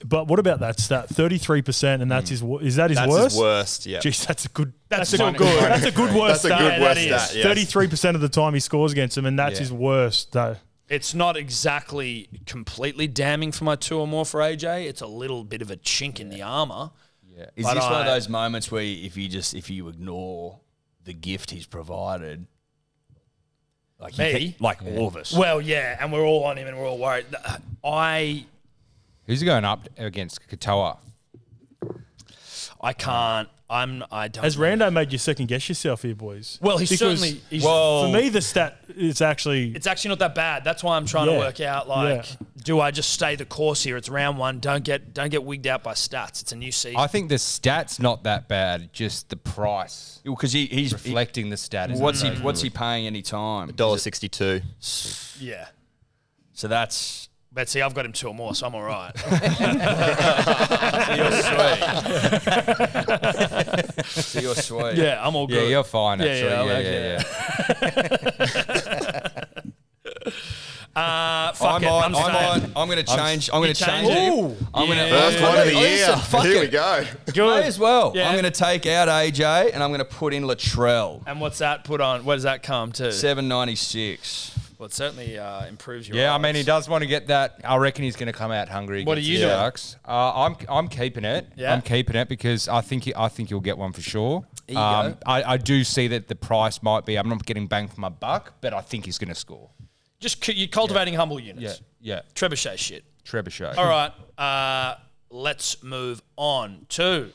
But what about that stat? Thirty-three percent, and that's his. Mm. Is that his That's worst? his worst, yeah. Jeez, that's a good. That's That's, a good. good. That's a good worst That's a stat. good worst that is. stat. Thirty-three percent of the time he scores against him, and that's Yeah. his worst. Though. It's not exactly completely damning for my two or more for AJ. It's a little bit of a chink in the armor. Yeah. Is But this one of those moments where if you just if you ignore the gift he's provided, like Me? can- like all of us? Well, yeah, and we're all on him and we're all worried. I Who's going up against Katoa? I can't. I'm. I don't. Has Rando made you second guess yourself here, boys? Well, he's Because certainly. He's, Well, For me, the stat is actually. it's actually not that bad. That's why I'm trying to work out like, Yeah. do I just stay the course here? It's round one. Don't get don't get wigged out by stats. It's a new season. I think the stats not that bad, just the price Because he, he's he, reflecting the stat. what's he what's he paying any time? Dollar sixty-two. yeah. So that's But see, I've got him two or more, so I'm all right. You're sweet. so you're sweet. yeah, I'm all good. Yeah, you're fine. Yeah, Actually. yeah, Yeah, I'm yeah, yeah. Uh, fuck I'm it. on. I'm, I'm, on. I'm going to change. I'm going to change change it. it? I'm going to First one of the year. Fuck Here we it. go. May as well. Yeah. I'm going to take out AJ and I'm going to put in Latrell. And what's that put on? Where does that come to? Seven ninety six. Well, it certainly uh, improves your. Yeah, I mean, he does want to get that. I reckon he's going to come out hungry. What are you doing? Sharks. Uh, I'm I'm keeping it. Yeah. I'm keeping it because I think he, I think you'll get one for sure. Um. I, I do see that the price might be. I'm not getting bang for my buck, but I think he's going to score. Just you're cultivating humble units. Yeah, yeah. Trebuchet shit. Trebuchet. All right. Uh, let's move on to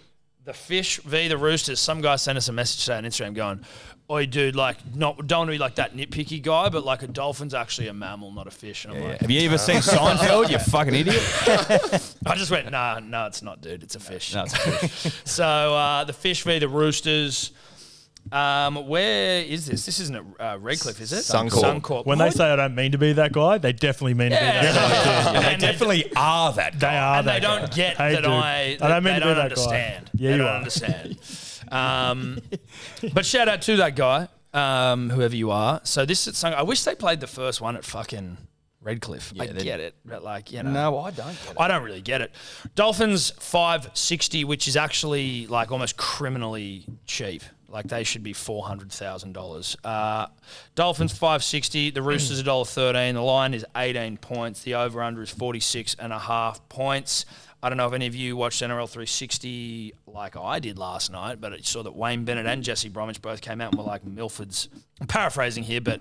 the fish v the roosters. Some guy sent us a message today on Instagram going, "Oi, dude, like, not don't want to be like that nitpicky guy, but like a dolphin's actually a mammal, not a fish." And I'm like, Have you ever seen Seinfeld? You fucking idiot. I just went, "Nah, no, it's not, dude. It's a fish." No, it's a fish. So uh, the fish v the roosters. Um, where is this? This isn't at uh, Redcliffe, is it? Suncorp. Suncorp. When they What? say I don't mean to be that guy, they definitely mean to be Yeah. that guy. too. And they Definitely are that They are and they that guy. don't get Hey, that dude. I. That, I don't mean they to be don't that guy. understand. Yeah, they you don't are. understand. Um, but shout out to that guy, um, whoever you are. So this is something I wish they played the first one at fucking Redcliffe. Yeah, I they- get it, but like you know, No, I don't get it. I don't really get it. Dolphins five sixty, which is actually like almost criminally cheap. Like they should be four hundred thousand dollars. Uh, Dolphins five sixty. The Roosters a dollar thirteen. The line is eighteen points. The over under is forty six and a half points. I don't know if any of you watched NRL 360 like I did last night, but I saw that Wayne Bennett and Jesse Bromwich both came out and were like Milford's. I'm paraphrasing here, but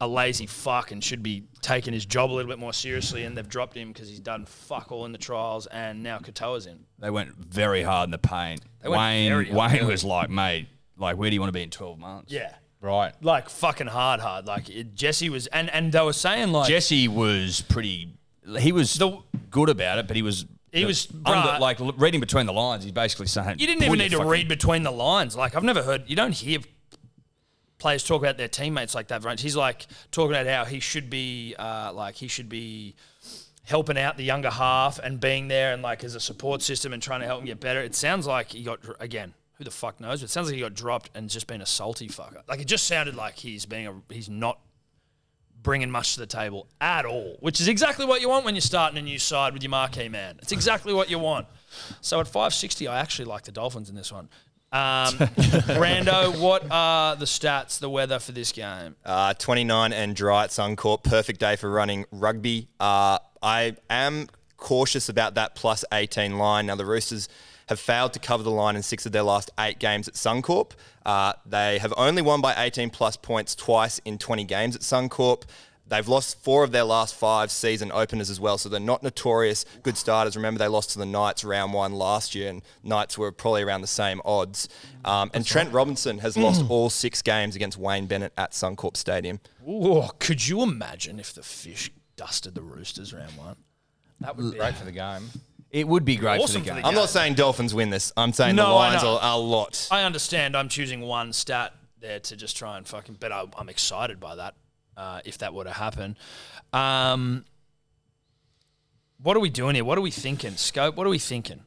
a lazy fuck and should be taking his job a little bit more seriously. And they've dropped him because he's done fuck all in the trials, and now Katoa's in. They went very hard in the paint. They Wayne. Wayne was like, mate, like where do you want to be in twelve months? Yeah. Right. Like fucking hard, hard. Like it, Jesse was, and and they were saying like Jesse was pretty. He was The- good about it, but he was. He was- under, bruh. like l- reading between the lines. He's basically saying you didn't "Pull even your need to fucking- read between the lines. Like I've never heard. You don't hear players talk about their teammates like that. Right? He's like talking about how he should be, uh, like he should be helping out the younger half and being there and like as a support system and trying to help him get better. It sounds like he got again. Who the fuck knows? But it sounds like he got dropped and just been a salty fucker. Like it just sounded like he's being a he's not bringing much to the table at all, which is exactly what you want when you're starting a new side with your marquee man. It's exactly what you want. So at 560, I actually like the Dolphins in this one. Um, Rando, what are the stats, the weather for this game? Uh, 29 and dry at Suncorp. Perfect day for running rugby. Uh, I am cautious about that plus 18 line. Now, the Roosters have failed to cover the line in six of their last eight games at Suncorp. Uh, they have only won by 18 plus points twice in 20 games at Suncorp. They've lost four of their last five season openers as well, so they're not notorious good starters. Remember, they lost to the Knights round one last year, and Knights were probably around the same odds. Um, and Trent Robinson has lost all six games against Wayne Bennett at Suncorp Stadium. Ooh, could you imagine if the fish dusted the Roosters round one? That would be Great for the game. It would be great Awesome for the for game. I'm not saying Dolphins win this. I'm saying No, the I Lions are a lot. I understand. I'm choosing one stat there to just try and fucking. But I, I'm excited by that. Uh, if that were to happen, um, what are we doing here? What are we thinking? Scope. What are we thinking?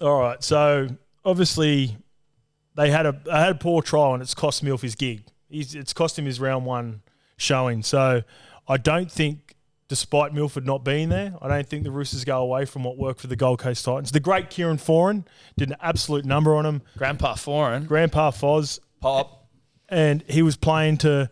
All right. So obviously they had a they had a poor trial and it's cost Milf his gig. He's, it's cost him his round one showing. So I don't think, despite Milford not being there, I don't think the Roosters go away from what worked for the Gold Coast Titans. The great Kieran Foran did an absolute number on him. Grandpa Foran. Grandpa Foz, Pop. and he was playing to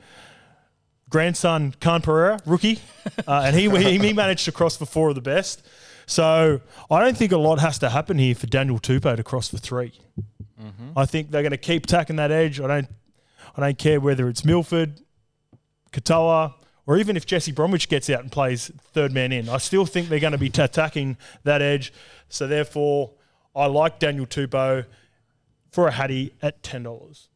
grandson Khan Pereira, rookie, uh, and he, he managed to cross for four of the best. So I don't think a lot has to happen here for Daniel Tupou to cross for 3 I think they're going to keep tacking that edge. I don't I don't care whether it's Milford, Katoa, or even if Jesse Bromwich gets out and plays third man in. I still think they're going to be t- attacking that edge. So therefore, I like Daniel Tupou for a Hattie at ten dollars.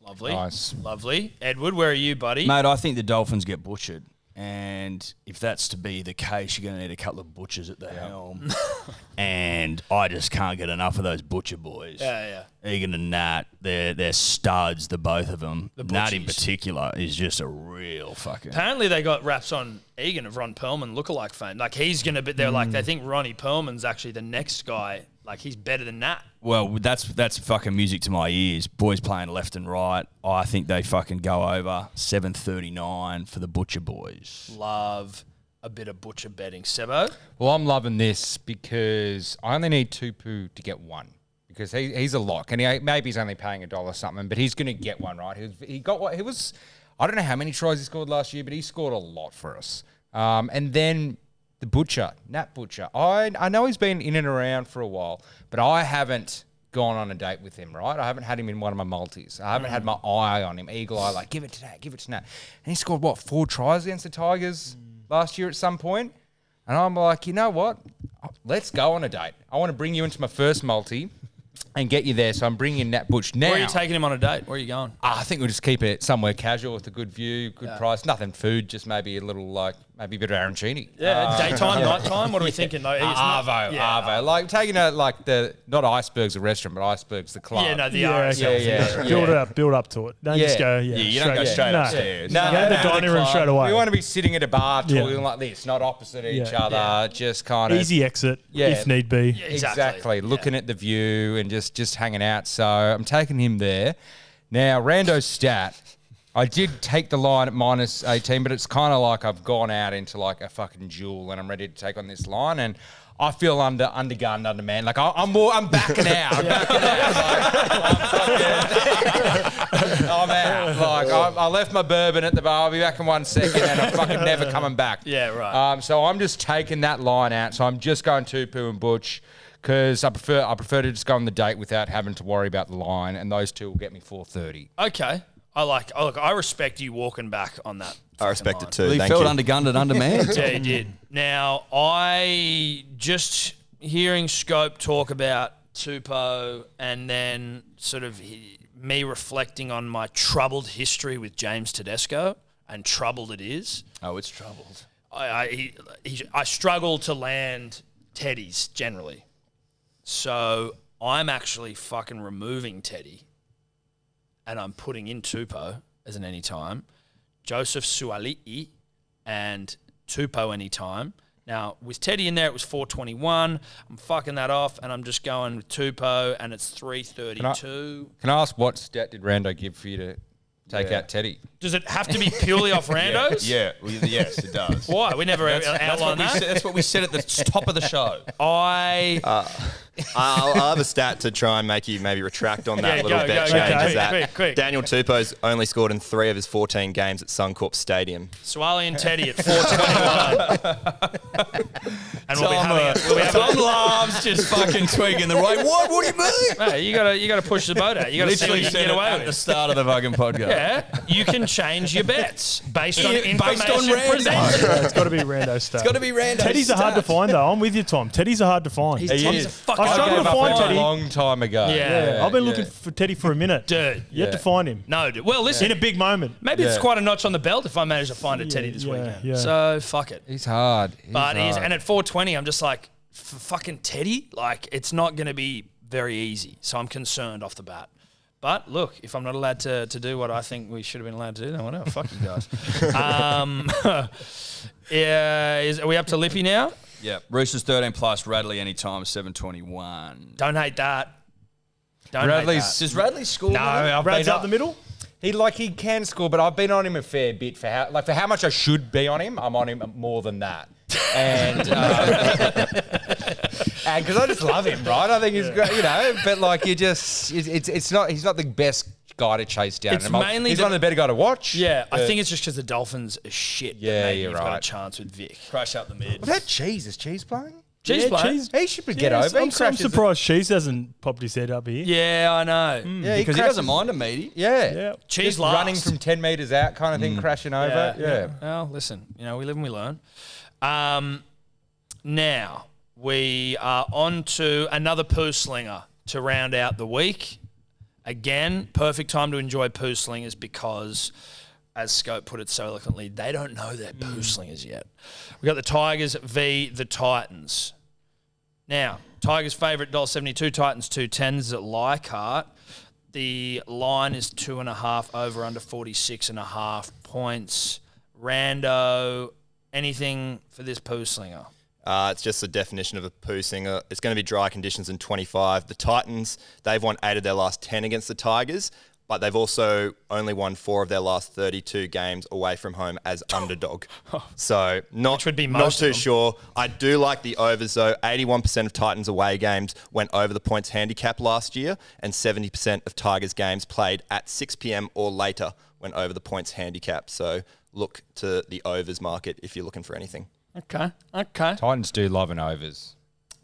Lovely. Nice. Lovely. Edward, where are you, buddy? Mate, I think the Dolphins get butchered. And if that's to be the case, you're going to need a couple of butchers at the helm. and I just can't get enough of those butcher boys. Yeah, yeah. Egan and Nat, they're, they're studs, the both of them. The Nat in butchies. particular is just a real fucking. Apparently, they got raps on Egan of Ron Perlman lookalike fame. Like he's gonna be. They're like they mm. think Ronnie Perlman's actually the next guy. Like he's better than that. Well, that's that's fucking music to my ears. Boys playing left and right. I think they fucking go over seven thirty nine for the Butcher Boys. Love a bit of butcher betting. Sebo. Well, I'm loving this because I only need Tupu to get one because he, he's a lock, and he, maybe he's only paying a dollar something, but he's going to get one right. He, was, he got what he was. I don't know how many tries he scored last year, but he scored a lot for us. Um, and then the butcher, Nat Butcher. I I know he's been in and around for a while, but I haven't gone on a date with him. Right, I haven't had him in one of my multis. I haven't had my eye on him, eagle eye, like give it to that, give it to Nat. And he scored what four tries against the Tigers last year at some point. And I'm like, you know what? Let's go on a date. I want to bring you into my first multi and get you there. So I'm bringing Nat Butch now. Where are you taking him on a date? Where are you going? Ah, I think we'll just keep it somewhere casual with a good view, good price. Nothing food, just maybe a little like maybe a bit of arancini. Yeah, uh, daytime, nighttime. What are we thinking though? Uh, it's not- Arvo, yeah, Arvo. Like taking a like the not icebergs the restaurant, but icebergs the club. Yeah, no, the Yeah, RSL. yeah, yeah. Build it up, build up to it. Don't just go. Yeah, Yeah, you don't go straight no. upstairs. No, go to the dining room straight away. We want to be sitting at a bar Yeah. talking like this, not opposite each Yeah. other, just kind of Easy exit Yeah. if need be. Exactly. Exactly. Looking at the view and just just hanging out. So I'm taking him there. Now, Rando's stat. I did take the line at minus 18, but it's kind of like I've gone out into like a fucking jewel and I'm ready to take on this line. And I feel under undergunned, undermanned. Like I, I'm more, I'm backing out. I'm backing out. Like, I'm, I'm out. Like I, I left my bourbon at the bar. I'll be back in one second, and I'm fucking never coming back. Yeah, right. Um, so I'm just taking that line out. So I'm just going Tupu and Butch because I prefer I prefer to just go on the date without having to worry about the line, and those two will get me 430. Okay. I like. Oh, look, I respect you walking back on that. I respect fucking it too. Well, he Thank felt you. undergunned and undermanned. Yeah, he did. Now, I just hearing Scope talk about Tupo and then sort of he, me reflecting on my troubled history with James Tedesco, and troubled it is. oh, it's troubled. I, I, he, he, I struggle to land Teddies generally. So I'm actually fucking removing Teddy and I'm putting in Tupo as an anytime, Joseph Suali'i and Tupo anytime. Now, with Teddy in there, it was 421. I'm fucking that off and I'm just going with Tupo and it's 332. Can I ask what stat did Rando give for you to Take Yeah. out Teddy. Does it have to be purely off randos? Yeah, well, yes, it does. Why? We never That's, that's, what outlined we that. said, that's what we said at the top of the show. I I'll, I'll have a stat to try and make you maybe retract on that Yeah, little go, bet go, go. change. Okay. is that Quick, quick. Daniel Tupou's only scored in three of his 14 games at Suncorp Stadium. Swally and Teddy at 421. and we'll be having uh, it. We'll be having Tom loves just fucking tweaking the right. What? What do you mean? Hey, you gotta you gotta push the boat out. You gotta see what Literally you can said get it away at the with. start of the fucking podcast. Yeah, you can change your bets based on Yeah, information based on presented. Yeah, it's got to be rando stuff. It's got to be random. Teddy's are hard to find though. I'm with you, Tom. Teddy's are hard to find. He's, He Tom's is. a fucking I struggle gave to up find on Teddy. a long time ago. Yeah. yeah, I've been looking for Teddy for a minute. dude. Yet to Yeah. find him No, dude. Well, listen. in a big moment. Maybe it's Yeah. quite a notch on the belt if I manage to find a Teddy this yeah, weekend. yeah. So fuck it. He's hard. He's But he's hard. and at 420, I'm just like, f- fucking Teddy. Like it's not going to be very easy. So I'm concerned off the bat. But look, if I'm not allowed to, to do what I think we should have been allowed to do, then whatever. Fuck you guys. um, yeah, is, are we up to Lippy now? Yeah. Roosters 13 plus, Radley anytime, 721. Don't hate that. Don't Radley's- hate Does Radley score? no, I've Brad's been up the middle. He like he can score, but I've been on him a fair bit for how like for how much I should be on him. I'm on him more than that, and and because I just love him, right? I think he's great, you know. But like you just, it's it's, it's not he's not the best guy to chase down. It's mainly he's the- one of the better guy to watch. Yeah, I think it's just because the Dolphins are shit. Yeah, maybe you're you've got a right. chance with Vic. Crash up the mid. What about Cheese? Is Cheese playing? Cheese Yeah, player. Cheese- He should get Yes, over. I'm, I'm crashes the- surprised Cheese hasn't popped his head up here. Yeah, I know. Mm. Mm. Yeah, Because he crashes- doesn't mind a meaty. Yeah, Yeah. Cheese Just running from ten meters out, kind of thing, mm. crashing over. Yeah, Well, listen, you know, we live and we learn. Um, now we are on to another poo slinger to round out the week. Again, perfect time to enjoy poo slingers because, as Scope put it so eloquently, they don't know they're poo mm. slingers yet. We got the Tigers v the Titans. Now, Tigers favourite dollar seventy two, Titans two tens at Leichhardt. The line is two and a half over under 46 and a half points. Rando, anything for this poo slinger? Uh, it's just the definition of a poo slinger. It's going to be dry conditions in 25. The Titans, they've won eight of their last 10 against the Tigers, but they've also only won four of their last 32 games away from home as underdog. So not, Which would be not most too them. sure. I do like the overs though. 81% of Titans away games went over the points handicap last year, and 70% of Tigers games played at 6 p.m. or later went over the points handicap. So look to the overs market if you're looking for anything. Okay, okay. Titans do love an overs.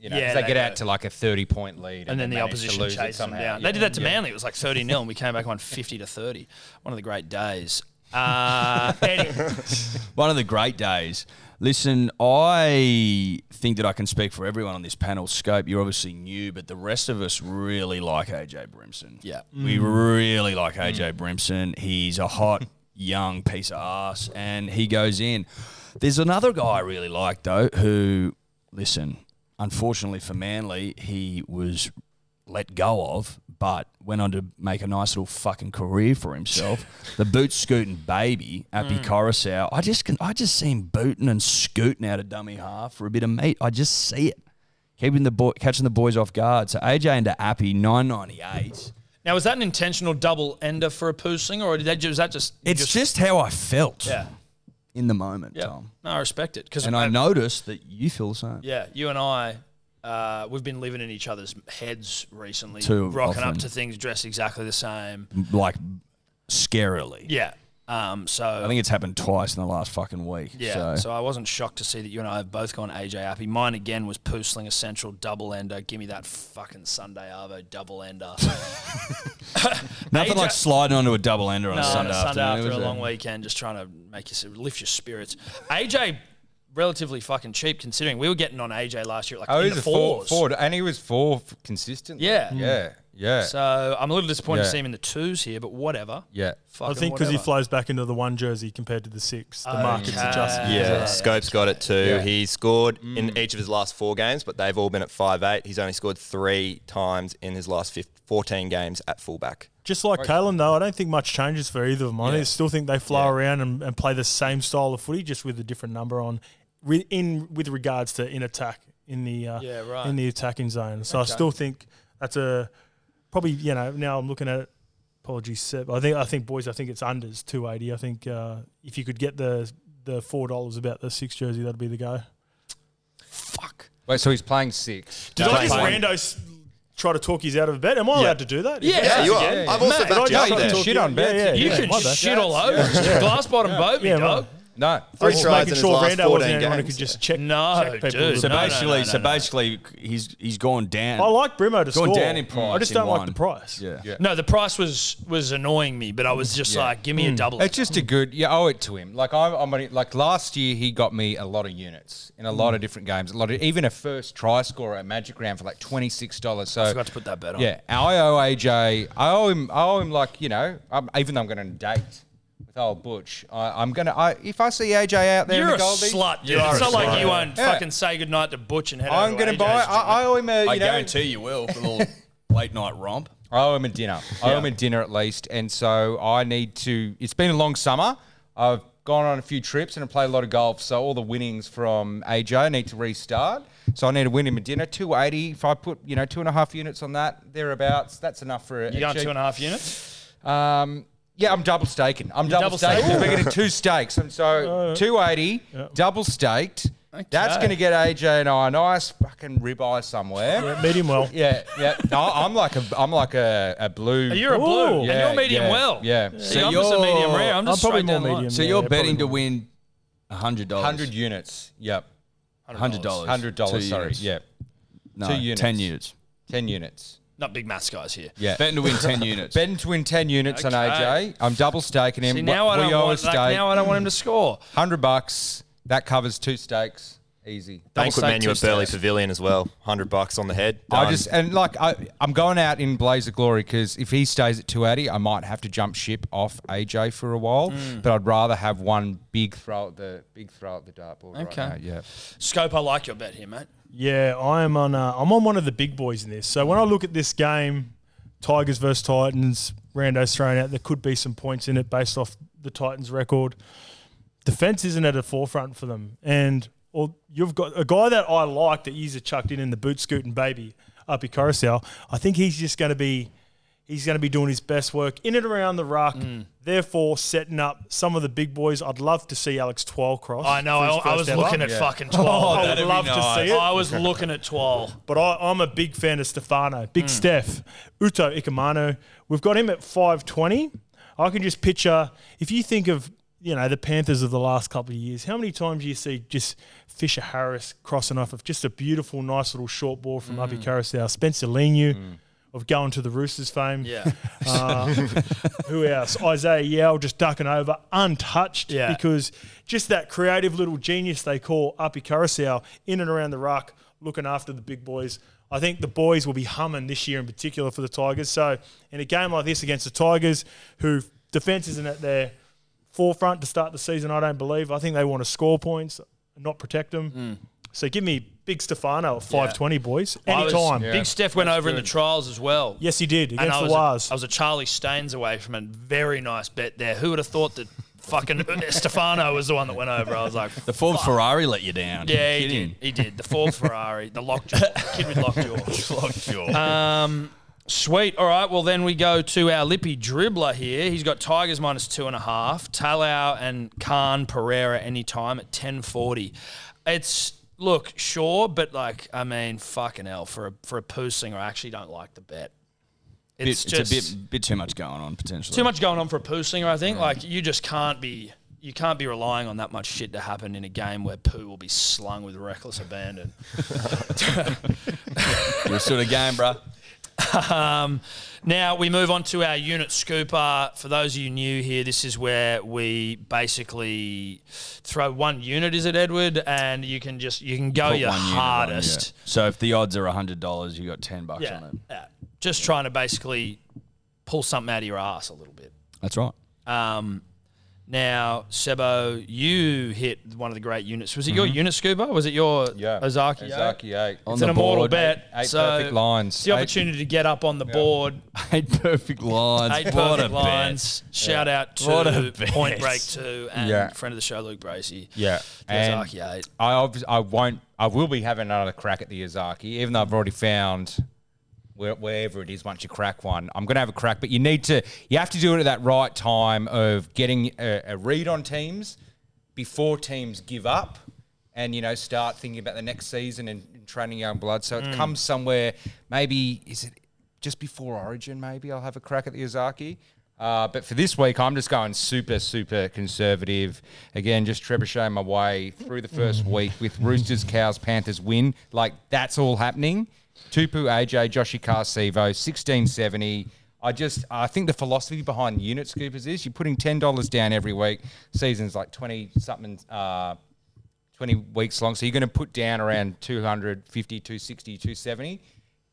You know, 'cause Yeah, they, they get do. out to like a thirty-point lead, And then the manage to opposition lose it chased them somehow. down. Yeah. They did that to Yeah. Manly. It was like 30 0, and we came back on 50 to 30. One of the great days. Uh, Eddie, One of the great days. Listen, I think that I can speak for everyone on this panel. Scope, you're obviously new, but the rest of us really like AJ Brimson. Yeah. We really like AJ Brimson. He's a hot, young piece of ass, and he goes in. There's another guy I really like, though, who, listen, unfortunately for Manly, he was let go of, but went on to make a nice little fucking career for himself. the boot scooting baby, Appy mm. Coruscant. I just can, I just see him booting and scooting out of dummy half for a bit of meat. I just see it. Keeping the boy, catching the boys off guard. So AJ into Appy, nine ninety eight. now was that an intentional double ender for a poo slinger, or did that, was that just. It's just, how I felt Yeah. In the moment, Yeah. Tom. No, I respect it. Cause And I noticed that you feel the same. Yeah, you and I, uh, we've been living in each other's heads recently, Too rocking up to things dressed exactly the same. Like scarily. Yeah. Um, so I think it's happened twice in the last fucking week. Yeah, So, so. I wasn't shocked to see that you and I have both gone AJ Api. Mine again was Poo Slinger Central double ender. Give me that fucking Sunday Arvo double ender. nothing AJ like sliding onto a double ender on no, a Sunday, Sunday afternoon. after a it? long weekend, just trying to make you lift your spirits. AJ, relatively fucking cheap considering we were getting on AJ last year at like Oh, in he's the a four, fours. forward, and he was four f- consistently. Yeah. yeah, yeah, So I'm a little disappointed to Yeah. see him in the twos here, but whatever. yeah. I Fucking think because he whatever. flows back into the one jersey compared to the six. The market's Okay. adjusted. Yeah, Yeah. Scope's got it too. Yeah. He scored in each of his last four games, but they've all been at five eight. He's only scored three times in his last 15, 14 games at fullback. Just like Kalen, though, I don't think much changes for either of them. I Yeah. still think they flow Yeah. around and, and play the same style of footy, just with a different number on, re- in with regards to in attack in the uh, Yeah, right. in the attacking zone. So Okay. I still think that's a probably you know now I'm looking at it Apologies, Seb. I think I think boys. I think it's unders two eighty. I think uh, if you could get the the four dollars about the six jersey, that'd be the go. Fuck. Wait, so he's playing six. Did No, I just fine. rando try to talk his out of a bet? Am I Yeah. allowed to do that? Yeah, Yeah, you are. yeah, yeah. I've also Mate, backed you I up just there. Shit you- on bets. Yeah, yeah, You yeah, can shit all over. Glass bottom boat me, dog. Well, No. Three Just tries making in his sure last Rando wasn't 14 anyone who games. could just check. No, check people dude. with So it. No, no, basically, no, so no. basically, he's he's gone down. I like Brimo to Gone score. down in price I just don't like one. the price. Yeah. Yeah. No, the price was was annoying me, but I was just Yeah. like, give me a double. It's just a good. You owe it to him. Like I'm, I'm gonna- like last year, he got me a lot of units in a lot of different games. A lot of even a first try scorer at Magic Round for like twenty six dollars. So I forgot to put that bet on. Yeah, I owe AJ. I owe him. I owe him like you know. Um, even though I'm going to date with old Butch, I, I'm gonna. I, if I see AJ out there You're in a the Goldie, slut, dude. You are it's a not like you won't Yeah. fucking say goodnight to Butch and head I'm going to buy. I, I owe him a. You I know, guarantee you will for a little late night romp. I owe him a dinner. I owe him a dinner at least, and so I need to. It's been a long summer. I've gone on a few trips and I played a lot of golf, so all the winnings from AJ need to restart. So I need to win him a dinner. Two eighty. If I put you know two and a half units on that thereabouts, that's enough for a, You a going two and a half units? Um, yeah, I'm double staking. I'm double, double staking. staking? We're getting two stakes, and so 280 double staked. That's going to get AJ and I a nice fucking ribeye somewhere. Yeah, meet him well. Yeah, yeah. No, I'm like a, I'm like a, a blue. Oh, You're a blue, Ooh. and you're medium yeah, well. Yeah. So So I'm you're- just a medium rare. I'm I'm just probably more down the line. medium. So Yeah, you're probably betting to more. win hundred dollars. Hundred units. Yep. Hundred dollars. Hundred dollars. Two Sorry. units. Yeah. No, Two units. ten units. Ten units. Not big maths guys here. Yeah. Betting to win ten units. Betting to win ten units on Okay. AJ. I'm double staking him. See, now I we don't owe a want like, stake. now I don't want him to score. Hundred bucks. That covers two stakes. Easy. Banquet stake, menu two at Burley stars. Pavilion as well. 100 bucks on the head. I Done. just and like I, I'm going out in blaze of glory because if he stays at 280, I might have to jump ship off AJ for a while. Mm. But I'd rather have one big throw at the big throw at the dartboard. Okay. Right now. Yeah. Scope, I like your bet here, mate. Yeah, I am on. Uh, I'm on one of the big boys in this. So when I look at this game, Tigers versus Titans, Rando's thrown out. There could be some points in it based off the Titans' record. Defense isn't at the forefront for them, and or you've got a guy that I like that you've chucked in in the boot scooting baby, Api Koroisau. I think he's just going to be. He's going to be doing his best work in and around the ruck, Mm. therefore setting up some of the big boys. I'd love to see Alex Twal cross. I know. I, I was ever. looking at Yeah. fucking Oh, 12. I that'd would be love to see it. I was looking at 12. But I, I'm a big fan of Stefano. Big Steph, Utoikamanu. We've got him at 520. I can just picture, if you think of, you know, the Panthers of the last couple of years, how many times do you see just Fisher Harris crossing off of just a beautiful, nice little short ball from Hmm. Api Koroisau, Spencer Leniu of going to the Roosters fame. Yeah. Uh, who else? Isaiah Yeo just ducking over, untouched, Yeah. because just that creative little genius they call Api Koroisau in and around the ruck, looking after the big boys. I think the boys will be humming this year in particular for the Tigers. So in a game like this against the Tigers, who defence isn't at their forefront to start the season, I don't believe. I think they want to score points not protect them. So give me big Stefano at 520, boys. I was- Anytime. Yeah. Big Steph went That's over in the trials as well. Yes, he did And against I the was, Waz. I was a Charlie Staines away from a very nice bet there. Who would have thought that fucking Stefano was the one that went over? I was like, The Forbes Ferrari let you down. yeah, You're he kidding. did. He did. The Ford Ferrari, the lockjaw, kid with lockjaw. Lockjaw. Um, sweet. All right. Well, then we go to our Lippy dribbler here. He's got Tigers minus two and a half. Talau and Khan Pereira anytime at ten forty. It's look sure, but like I mean, fucking hell for a for a poo slinger, I actually don't like the bet. Bit- It's it's just a bit bit too much going on potentially. too much going on for a poo slinger. I think like you just can't be. You can't be relying on that much shit to happen in a game where poo will be slung with reckless abandon. You're sort of game, bro. Um, now we move on to our unit scooper. For those of you new here, this is where we basically throw one unit. Is it Edward? And you can just you can go Put your one unit on, hardest. yeah. So if the odds are hundred dollars, you got ten bucks on it. yeah. Just trying to basically pull something out of your ass a little bit. That's right. Um, now, Sebo, you hit one of the great units. Was it your mm-hmm. unit scuba? Was it your Yeah. Ozaki? Eh? Ozaki eight. On It's the an immortal board. bet. Eight so perfect lines. It's the Eight- opportunity to get up on the board. Eight perfect lines. Eight what perfect a lines. Shout out to a bet. Point Break 2 and Yeah. friend of the show, Luke Bracey. Yeah. The And Ozaki 8. I obvi- I won't. I will be having another crack at the Yazaki, even though I've already found where, wherever it is once you crack one. I'm going to have a crack, but you need to you have to do it at that right time of getting a, a read on teams before teams give up and you know start thinking about the next season and, and training young blood. So it comes somewhere maybe is it just before Origin? Maybe I'll have a crack at the Ozaki. Uh, but for this week, I'm just going super, super conservative. Again, just trebucheting my way through the first week with Roosters, Cows, Panthers win. Like, that's all happening. Tupu, AJ, Joshi Carr, Sivo, 1670. I just, I think the philosophy behind unit scoopers is you're putting $10 down every week. Season's like 20 something, uh, 20 weeks long. So you're going to put down around 250, 260, 270.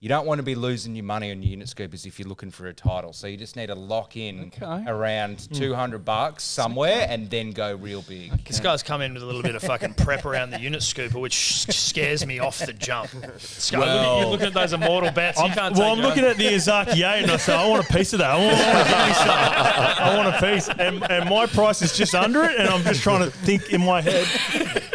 You don't want to be losing your money on your unit scoopers if you're looking for a title. So you just need to lock in Okay. around hmm. 200 bucks somewhere and then go real big. This guy's come in with a little bit of fucking prep around the unit scooper, which scares me off the jump. This guy, Well- you're looking at those immortal bets. You can't well, I'm your looking own- at the Izaki 8 and I say, I want a piece of that. I want, I want to give. I want a piece. And, and my price is just under it. And I'm just trying to think in my head,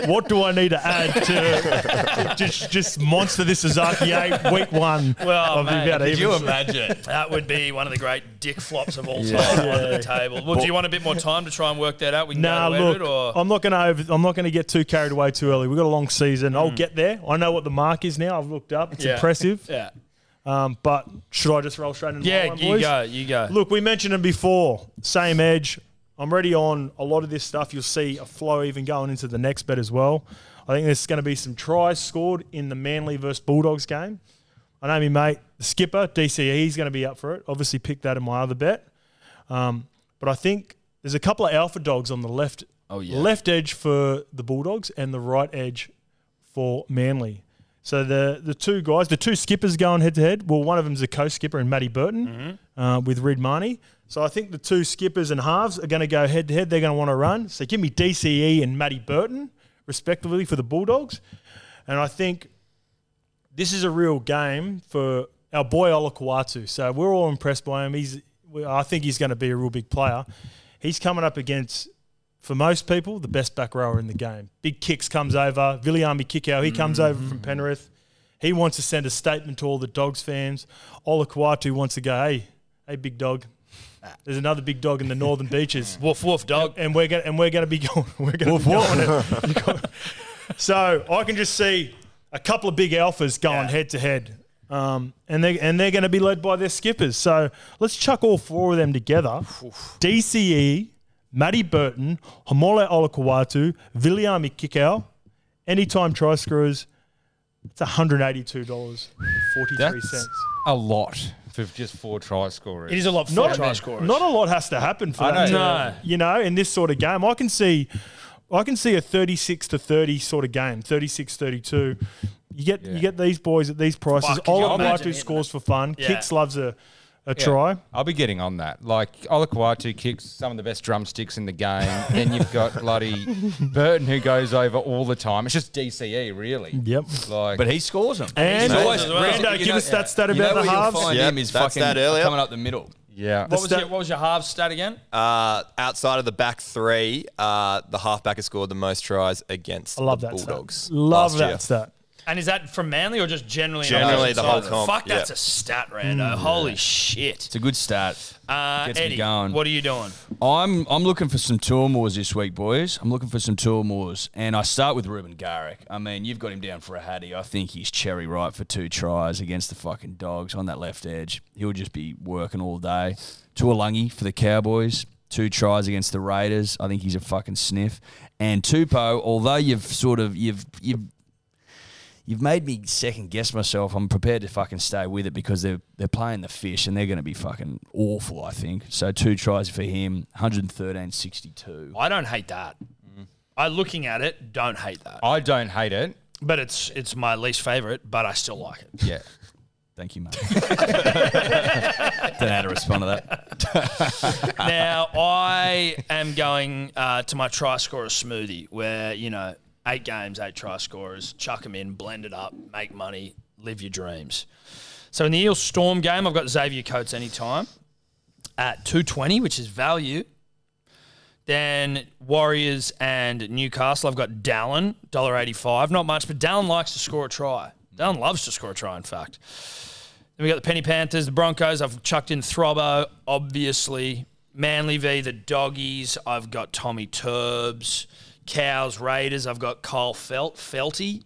what do I need to add to, just, just monster this Izaki 8 week one Well, of mate, about Could you imagine? That would be one of the great dick flops of all time on the table. Well, do you want a bit more time to try and work that out? We can Nah, look, or I'm not going to over, I'm not going to get too carried away too early. We've got a long season. I'll get there. I know what the mark is now. I've looked up. It's Yeah. impressive. yeah, Um, but should I just roll straight into yeah, one, you boys? go, you go. Look, we mentioned them before. Same edge. I'm ready on a lot of this stuff. You'll see a flow even going into the next bet as well. I think there's going to be some tries scored in the Manly versus Bulldogs game. I know me mate, the skipper, DCE, he's going to be up for it. Obviously, picked that in my other bet. Um, but I think there's a couple of alpha dogs on the left, Oh, yeah. left edge for the Bulldogs and the right edge for Manly. So the the two guys, the two skippers going head to head. Well, one of them's a co-skipper and Matty Burton uh, with Reed Mahoney. So I think the two skippers and halves are going to go head to head. They're going to want to run. So give me DCE and Matty Burton respectively for the Bulldogs. And I think this is a real game for our boy Olakau'atu. So we're all impressed by him. He's, I think he's going to be a real big player. He's coming up against, for most people, the best back rower in the game. Big kicks comes over. Viliami Kikau, he comes over from Penrith. He wants to send a statement to all the Dogs fans. Olakau'atu wants to go, hey, hey, big dog. There's another big dog in the northern beaches Woof woof dog. and we're going and we're going to be going. We're going to be going. so I can just see a couple of big alphas going Yeah. head to head, um, and they and they're going to be led by their skippers. So let's chuck all four of them together: DCE, Matty Burton, Haumole Olakau'atu, Viliami Kikau, anytime try screwers. It's $182.43. A lot for just four try scorers. It is a lot for Not, try scorers. not a lot has to happen for I that. know. No. you know, in this sort of game, I can see, I can see a thirty-six to thirty sort of game, 36-32. You get Yeah. you get these boys at these prices. Fuck, could you Oliver imagine scores for fun. Yeah. Kicks loves a, a Yeah, try. I'll be getting on that. Like Olakau'atu kicks some of the best drumsticks in the game. then you've got bloody Burton who goes over all the time. It's just DCE really. Yep. Like, But he scores them. And He's always- well. Rando, give know- us that stat about the halves. find Yep, is that's fucking that earlier. coming up the middle. yeah, What was, your, what was your halves stat again? Uh, outside of the back three, uh, the halfback has scored the most tries against I love the that Bulldogs. stat. Love last that year. stat. And is that from Manly or just generally? in Generally those the whole sides? comp, Fuck, that's yeah. a stat, Rando. Holy shit. It's a good stat. Uh, Gets me Eddie, going. what are you doing? I'm I'm looking for some tour moors this week, boys. I'm looking for some tour moors, and I start with Reuben Garrick. I mean, you've got him down for a hattie. I think he's cherry ripe for two tries against the fucking dogs on that left edge. He'll just be working all day. Taulagi for the Cowboys. Two tries against the Raiders. I think he's a fucking sniff. And Tupo, although you've sort of you've you've You've made me second guess myself. I'm prepared to fucking stay with it because they're they're playing the fish and they're going to be fucking awful. I think so. Two tries for him, 113.62. I don't hate that. I looking at it, don't hate that. I don't hate it. But it's it's my least favorite, but I still like it. Yeah. Thank you, mate. Don't know how to respond to that. now I am going uh, to my try scorer smoothie, where you know eight games, eight try scorers, chuck them in, blend it up, make money, live your dreams. So in the Eels Storm game, I've got Xavier Coates anytime at two twenty, which is value. Then Warriors and Newcastle, I've got Dallin, $1.85. Not much, but Dallin likes to score a try. Dallin loves to score a try, in fact. Then we got the Penny Panthers, the Broncos. I've chucked in Throbbo, obviously. Manly v the Doggies. I've got Tommy Turbs. Cows Raiders. I've got Kyle Feldt Felty.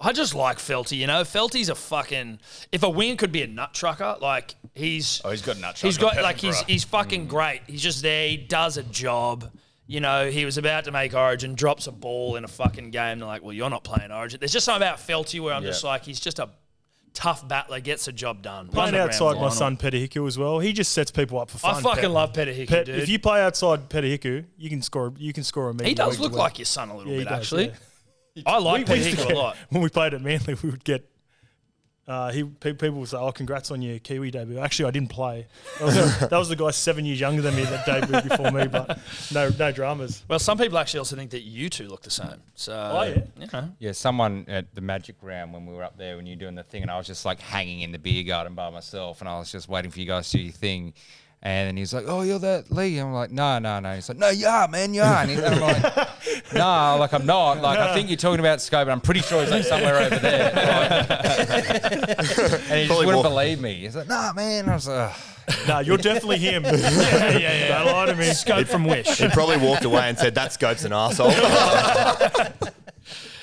I just like Felty. You know, Felty's a fucking. If a wing could be a nut trucker, like he's. Oh, he's got a nut He's trucker, got like he's he's fucking mm-hmm. great. He's just there. He does a job. You know, he was about to make Origin, drops a ball in a fucking game. They're like, "Well, you're not playing Origin." There's just something about Felty where I'm just like, he's just a tough battler, gets the job done. Playing outside my son Peta Hiku as well. He just sets people up for fun. I fucking Pet- love Peta Hiku, Pet, dude. If you play outside Peta Hiku, you can score. You can score a he does look like your son a little Yeah, bit, does, actually. yeah. I like We- we used Peta Hiku a lot. When we played at Manly, we would get. Uh, he pe- people would say, "Oh, congrats on your Kiwi debut." Actually, I didn't play. That was, that was the guy seven years younger than me that debuted before me, but no, no dramas. Well, some people actually also think that you two look the same. So, Oh, yeah? you know. Yeah, someone at the Magic Round when we were up there when you were doing the thing, and I was just like hanging in the beer garden by myself, and I was just waiting for you guys to do your thing. And then he's like, "Oh, you're that Lee." I'm like, "No, no, no." He's like, "No, you are, man, you are." And, he- and I'm like, "No, like I'm not. Like I think you're talking about Scope, but I'm pretty sure he's like somewhere over there." Like- and he just Probably wouldn't walk- believe me. He's like, "Nah, man." I was like, "Ugh." No, you're definitely him. yeah, yeah, yeah. Don't lie to me. Scope from Wish. He probably walked away and said, "That scope's an asshole."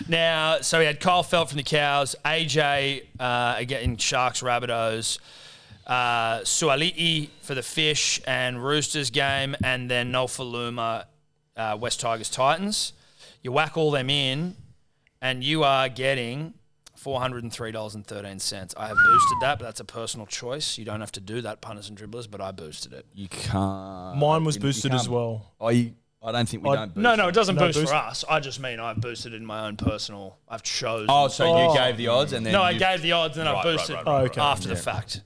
Now, so we had Kyle Feldt from the Cows, AJ uh, again in Sharks Rabbitohs, uh, Suali'i for the Fish and Roosters game, and then Nofoaluma, uh, West Tigers Titans. You whack all them in, and you are getting four hundred and three dollars and thirteen cents. I have boosted that, but that's a personal choice. You don't have to do that, punters and dribblers, but I boosted it. You can't. Mine was you- you boosted as can't- well. Oh, you, I don't think we I- don't. Boost No, no, it doesn't No boost, boost? for us. I just mean I've boosted in my own personal. I've chosen. Oh, so Oh. you gave the odds and then No, I you- gave the odds and I Right, boosted right, right, right. Oh, okay. after the fact.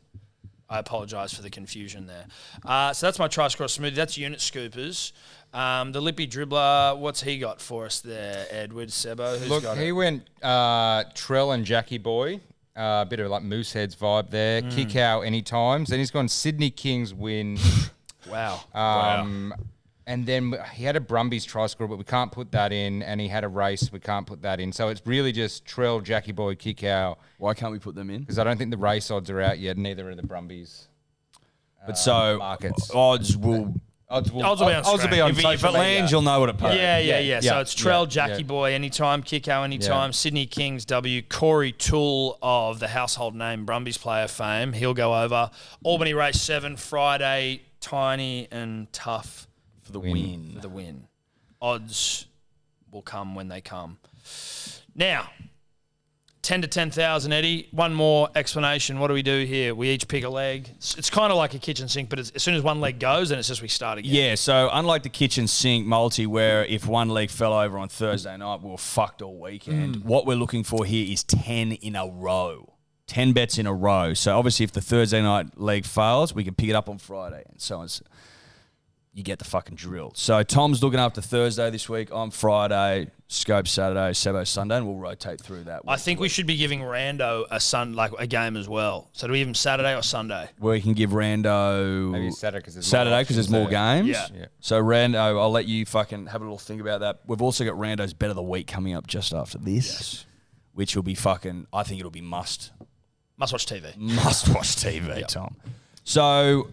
I apologise for the confusion there. Uh, so that's my try score smoothie. That's unit scoopers. Um, the lippy dribbler, what's he got for us there, Edward Sebo? Who's Look, got he it? went uh, Trell and Jackie Boy. A bit of like Mooseheads vibe there. Mm. Kick out any times. Then he's gone Sydney Kings win. Wow. Um, And then he had a Brumbies try score, but we can't put that in. And he had a race, we can't put that in. So it's really just Trell, Jackie Boy, kick out. Why can't we put them in? Because I don't think the race odds are out yet. Neither are the Brumbies. But so uh, markets. odds will. Odds will, Odds will be on odds will be on If, it- if social it lands, you'll know what it pays. Yeah, yeah, yeah. So yeah, it's Trell, yeah, Jackie yeah. Boy anytime, Kikau anytime, Yeah. Sydney Kings W, Corey Toole of the household name Brumbies player fame. He'll go over. Albany race seven, Friday, tiny and tough for the win. for the win. Odds will come when they come. Now, 10 to 10,000, Eddie. One more explanation. What do we do here? We each pick a leg. It's, it's kind of like a kitchen sink, but it's, as soon as one leg goes, then it's just we start again. Yeah, so unlike the kitchen sink multi, where if one leg fell over on Thursday night, we were fucked all weekend. Mm. What we're looking for here is 10 in a row. 10 bets in a row. So obviously, if the Thursday night leg fails, we can pick it up on Friday. And so it's, you get the fucking drill. So Tom's looking after Thursday this week. I'm Friday, Scope Saturday, Sebo Sunday, and we'll rotate through that. I think we should be giving Rando a sun like a game as well. So do we give him Saturday or Sunday? we can give Rando Maybe Saturday 'cause there's more Saturday because there's more games. Yeah. Yeah. So Rando, I'll let you fucking have a little think about that. We've also got Rando's Bet of the Week coming up just after this, which will be fucking. I think it'll be must Must watch TV. must watch TV, Tom. So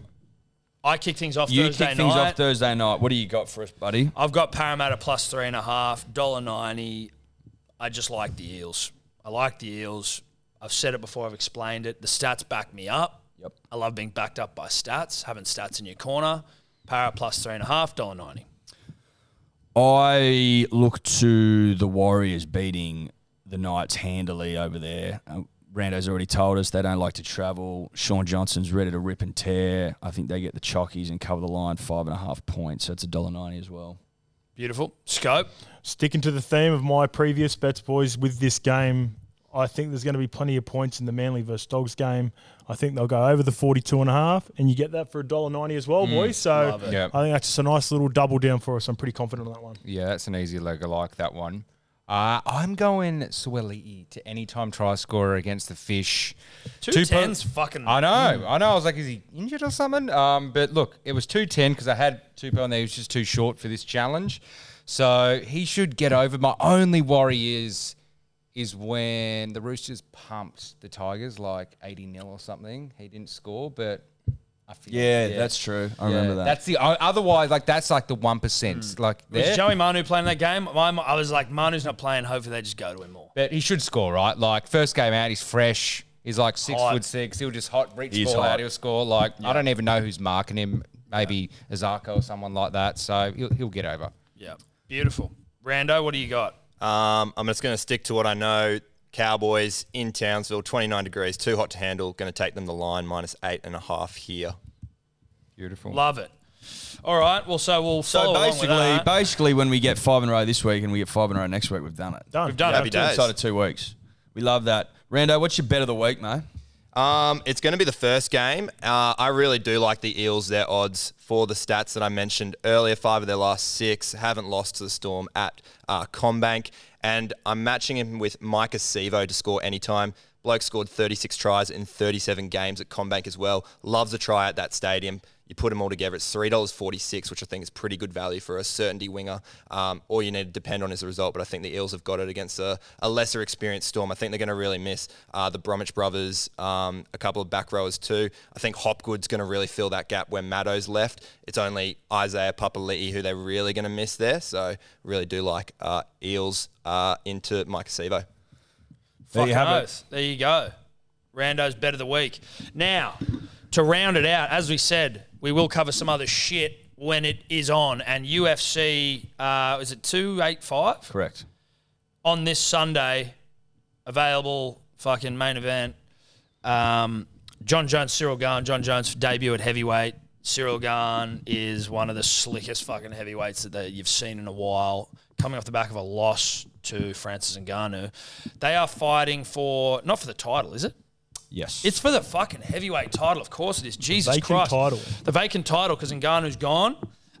I kick things off you Thursday kick things night. off Thursday night. What do you got for us, buddy? I've got Parramatta plus three and a half, dollar ninety. I just like the Eels. I like the Eels. I've said it before. I've explained it. The stats back me up. Yep. I love being backed up by stats. Having stats in your corner. Para plus three and a half, dollar ninety. I look to the Warriors beating the Knights handily over there. Uh, Rando's already told us they don't like to travel. Shaun Johnson's ready to rip and tear. I think they get the chockies and cover the line five and a half points. So it's a dollar ninety as well. Beautiful scope. Sticking to the theme of my previous bets, boys, with this game, I think there's going to be plenty of points in the Manly versus Dogs game. I think they'll go over the 42 and a half, and you get that for a dollar ninety as well, mm, boys. So love I think that's just a nice little double down for us. I'm pretty confident on that one. Yeah, that's an easy leg. I like that one. Uh, I'm going Suali'i to anytime try scorer against the fish. Two, Two po- fucking. I know, I know. I was like, is he injured or something? Um, but look, it was 210 because I had Tupo and there. He was just too short for this challenge. So he should get over. My only worry is is when the Roosters pumped the Tigers like 80 nil or something. He didn't score, but I forget. Yeah, that's true. I remember that. That's the otherwise like that's like the one percent. Like Was there. Joey Manu playing that game? I I was like, Manu's not playing. Hopefully, they just go to him more. But he should score, right? Like first game out, he's fresh. He's like six Hot. foot six. He'll just hot reach He's ball hot. out. He'll score. Like I don't even know who's marking him. Maybe Isaako or someone like that. So he'll, he'll get over. Yeah, beautiful. Rando, what do you got? Um, I'm just going to stick to what I know. Cowboys in Townsville, 29 degrees, too hot to handle. Going to take them the line, minus eight and a half here. Beautiful. Love it. All right. Well, so we'll so follow along with basically, that. basically, when we get five in a row this week and we get five in a row next week, we've done it. Done. We've done Happy it. days. Inside of two weeks. We love that. Rando, what's your bet of the week, mate? Um, it's going to be the first game. Uh, I really do like the Eels, their odds for the stats that I mentioned earlier. Five of their last six haven't lost to the Storm at uh, CommBank. And I'm matching him with Maika Sivo to score anytime. Bloke scored 36 tries in 37 games at CommBank as well. Loves a try at that stadium. You put them all together, it's $3.46, which I think is pretty good value for a certainty winger. Um, all you need to depend on is the result, but I think the Eels have got it against a, a lesser experienced Storm. I think they're going to really miss uh, the Bromwich brothers, um, a couple of back rowers too. I think Hopgood's going to really fill that gap where Maddo's left. It's only Isaiah Papali'i who they're really going to miss there. So really do like uh, Eels uh, into Maika Sivo. There Fucking you have it. There you go. Rando's bet of the week. Now, to round it out, as we said, we will cover some other shit when it is on. And UFC, uh, is it 285? Correct. On this Sunday, available fucking main event. Um, Jon Jones, Ciryl Gane. Jon Jones debut at heavyweight. Ciryl Gane is one of the slickest fucking heavyweights that they, you've seen in a while. Coming off the back of a loss to Francis Ngannou, they are fighting for not for the title, is it? Yes. It's for the fucking heavyweight title, of course it is. Jesus Vacant Christ, title. the vacant title because Ngannou's gone,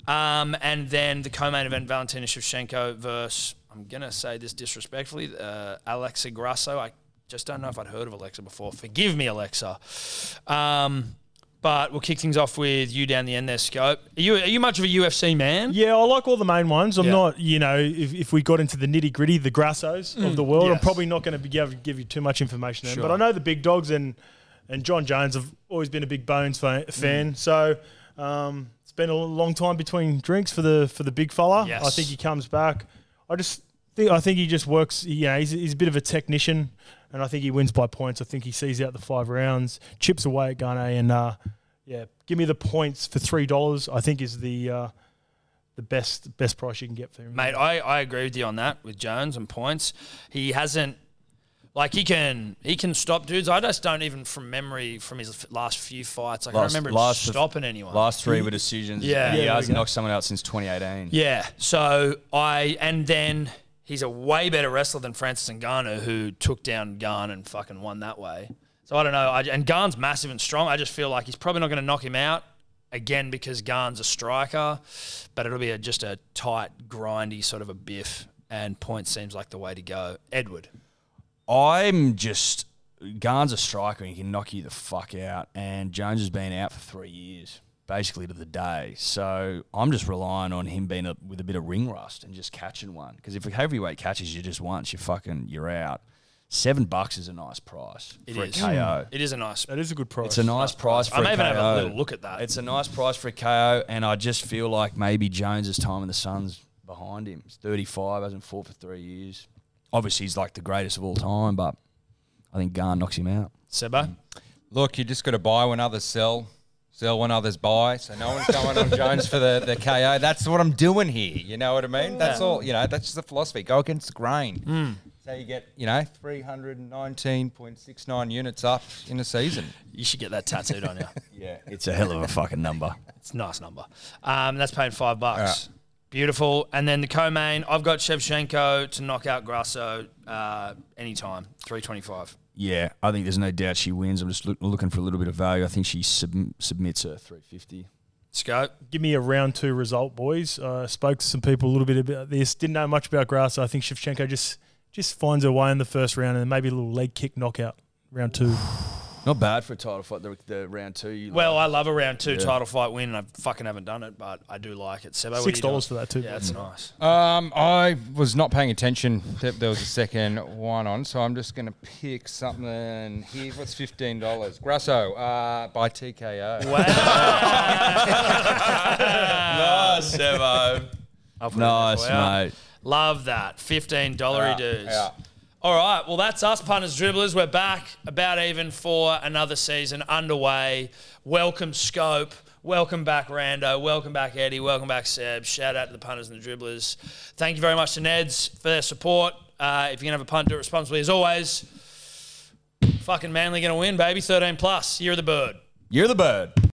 um, and then the co-main event: Valentina Shevchenko versus I'm gonna say this disrespectfully, uh, Alexa Grasso. I just don't know if I'd heard of Alexa before. Forgive me, Alexa. Um, but we'll kick things off with you down the end there, Scope. Are you are you much of a UFC man? Yeah, I like all the main ones. I'm Yeah. not, you know, if, if we got into the nitty gritty, the Grassos of the world, I'm probably not going to be able to give you too much information. Then. But I know the big dogs and and Jon Jones have always been a big Bones fa- fan. So um, it's been a long time between drinks for the for the big fella. Yes. I think he comes back. I just I think he just works. You know, he's, he's a bit of a technician, and I think he wins by points. I think he sees out the five rounds, chips away at Gane, and uh, yeah, give me the points for three dollars. I think is the uh, the best best price you can get for him. Mate, I, I agree with you on that with Jones and points. He hasn't like he can he can stop dudes. I just don't even from memory from his last few fights. Like I Last- don't remember him last- stopping anyone. Last three were decisions. Yeah. And he Yeah, hasn't there we go. knocked someone out since 2018. Yeah. So I and then he's a way better wrestler than Francis Ngannou, who took down Gane and fucking won that way. So I don't know. I, and Gane's massive and strong. I just feel like he's probably not going to knock him out again because Gane's a striker, but it'll be a, just a tight, grindy sort of a biff. And point seems like the way to go. Edward. I'm just Gane's a striker and he can knock you the fuck out. And Jones has been out for three years, basically to the day. So I'm just relying on him being a, with a bit of ring rust and just catching one. Because if a heavyweight catches you just once, you're fucking you're out. Seven bucks is a nice price It for is. a KO. Mm. It is a nice. That is a good price. It's a nice price for I may a even KO. have a little look at that. It's a nice price for a KO, and I just feel like maybe Jones's time in the Suns behind him. He's 35, hasn't fought for three years. Obviously, he's like the greatest of all time, but I think Gane knocks him out. Sebo. Look, you just got to buy when others sell, sell when others buy. So no one's going on Jones for the, the KO. That's what I'm doing here. You know what I mean? That's all. You know, that's just the philosophy. Go against the grain. So you get, you know, 319.69 units up in a season. You should get that tattooed on you. Yeah, it's a hell of a fucking number. It's a nice number. Um, that's paying five bucks. Beautiful. And then the co-main, I've got Shevchenko to knock out Grasso uh, anytime, 325. Yeah, I think there's no doubt she wins. I'm just look, looking for a little bit of value. I think she sub- submits her 350. Let's. Give me a round two result, boys. Uh, spoke to some people a little bit about this. Didn't know much about Grasso. I think Shevchenko just just finds her way in the first round and maybe a little leg kick knockout round two. Not bad for a title fight. The, the round two. You Well, like. I love a round two title fight win. And I fucking haven't done it, but I do like it. Sebo, what are Six you doing? dollars for that too. Yeah, that's nice. Um, I was not paying attention. that There was a second one on, so I'm just going to pick something here. What's fifteen dollars? Grasso uh, by TKO. Wow Nice, Sebo. I'll put it in nice, for you. mate. Love that. $15 Yeah, dues. yeah. All right. Well, that's us, punters, dribblers. We're back about even for another season underway. Welcome, Scope. Welcome back, Rando. Welcome back, Eddie. Welcome back, Seb. Shout out to the punters and the dribblers. Thank you very much to Neds for their support. Uh, if you're going to have a punt, do it responsibly as always. Fucking Manly going to win, baby. 13 plus. You're the bird. You're the bird.